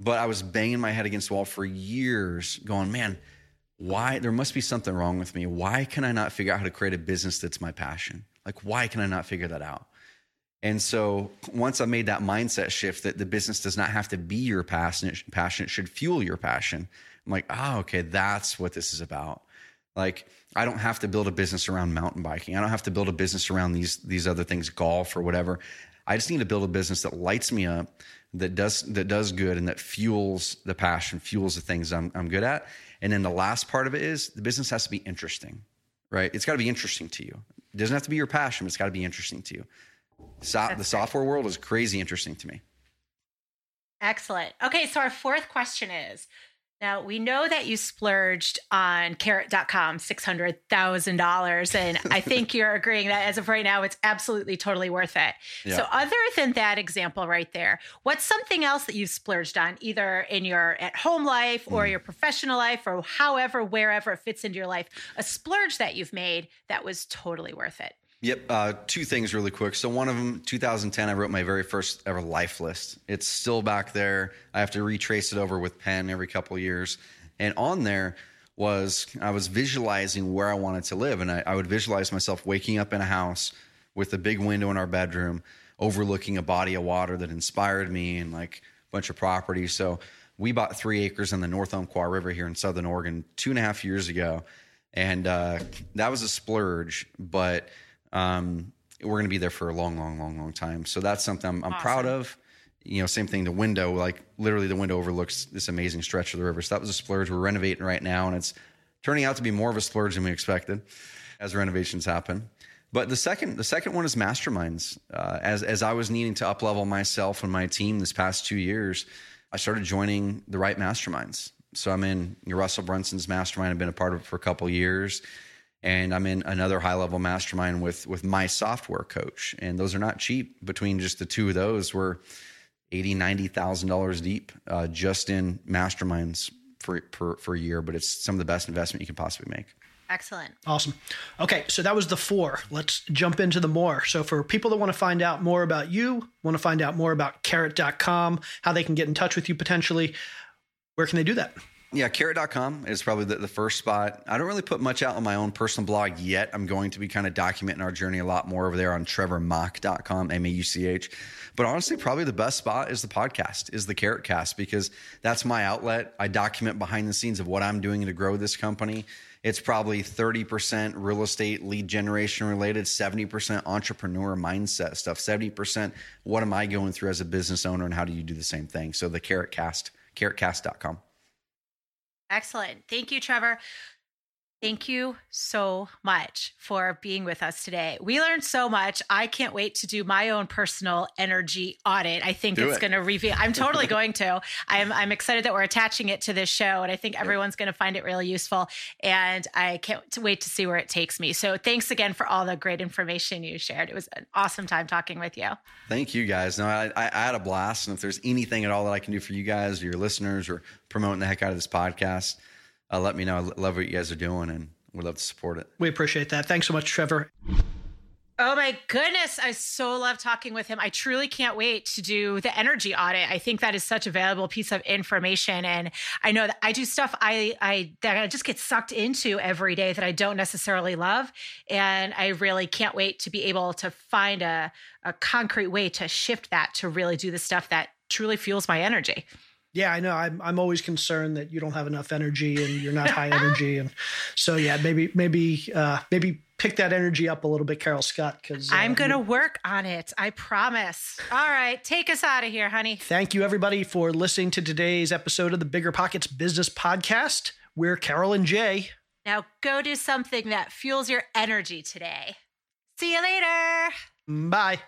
But I was banging my head against the wall for years, going, man, why? There must be something wrong with me. Why can I not figure out how to create a business that's my passion? Like, why can I not figure that out? And so once I made that mindset shift that the business does not have to be your passion, passion, it should fuel your passion. I'm like, oh, okay, that's what this is about. Like, I don't have to build a business around mountain biking. I don't have to build a business around these these other things, golf or whatever. I just need to build a business that lights me up, that does that does good, and that fuels the passion, fuels the things I'm, I'm good at. And then the last part of it is the business has to be interesting, right? It's got to be interesting to you. It doesn't have to be your passion, but it's got to be interesting to you. So, the software world is crazy interesting to me. Excellent. Okay, so our fourth question is now we know that you splurged on carrot.com $600,000. And I think you're agreeing that as of right now, it's absolutely totally worth it. Yeah. So, other than that example right there, what's something else that you've splurged on, either in your at home life or mm. your professional life or however, wherever it fits into your life, a splurge that you've made that was totally worth it? Yep. Uh, two things really quick. So, one of them, 2010, I wrote my very first ever life list. It's still back there. I have to retrace it over with pen every couple years. And on there was, I was visualizing where I wanted to live. And I, I would visualize myself waking up in a house with a big window in our bedroom, overlooking a body of water that inspired me and like a bunch of property. So, we bought three acres on the North Umpqua River here in Southern Oregon two and a half years ago. And uh, that was a splurge, but um, we're going to be there for a long, long, long, long time. So that's something I'm, I'm awesome. proud of. You know, same thing. The window, like literally, the window overlooks this amazing stretch of the river. So that was a splurge. We're renovating right now, and it's turning out to be more of a splurge than we expected as renovations happen. But the second, the second one is masterminds. Uh, as as I was needing to up level myself and my team this past two years, I started joining the right masterminds. So I'm in Russell Brunson's mastermind. I've been a part of it for a couple years and I'm in another high level mastermind with with my software coach, and those are not cheap. Between just the two of those, we're eighty, ninety thousand dollars deep uh, just in masterminds for, for for a year. But it's some of the best investment you can possibly make. Excellent. Awesome. Okay, so that was the four. Let's jump into the more. So, for people that want to find out more about you, want to find out more about carrot.com, how they can get in touch with you potentially, where can they do that? Yeah, carrot.com is probably the, the, first spot. I don't really put much out on my own personal blog yet. I'm going to be kind of documenting our journey a lot more over there on trevormauch.com, M A U C H. But honestly, probably the best spot is the podcast, is the Carrot Cast, because that's my outlet. I document behind the scenes of what I'm doing to grow this company. It's probably 30% real estate lead generation related, 70% entrepreneur mindset stuff, 70% what am I going through as a business owner and how do you do the same thing? So the Carrot Cast, carrotcast.com. Excellent. Thank you, Trevor. Thank you so much for being with us today. We learned so much. I can't wait to do my own personal energy audit. I think do it's it. going to reveal. I'm totally going to. I'm I'm excited that we're attaching it to this show, and I think everyone's going to find it really useful. And I can't wait to see where it takes me. So thanks again for all the great information you shared. It was an awesome time talking with you. Thank you, guys. No, I, I had a blast, and if there's anything at all that I can do for you guys or your listeners or promoting the heck out of this podcast uh, let me know. I love what you guys are doing and we'd love to support it. We appreciate that. Thanks so much, Trevor. Oh my goodness. I so love talking with him. I truly can't wait to do the energy audit. I think that is such a valuable piece of information. And I know that I do stuff I, I that I just get sucked into every day that I don't necessarily love. And I really can't wait to be able to find a, a concrete way to shift that to really do the stuff that truly fuels my energy. Yeah, I know. I'm I'm always concerned that you don't have enough energy and you're not high energy, and so yeah, maybe maybe uh, maybe pick that energy up a little bit, Carol Scott. Because uh, I'm gonna work on it. I promise. All right, take us out of here, honey. Thank you, everybody, for listening to today's episode of the BiggerPockets Business Podcast. We're Carol and Jay. Now go do something that fuels your energy today. See you later. Bye.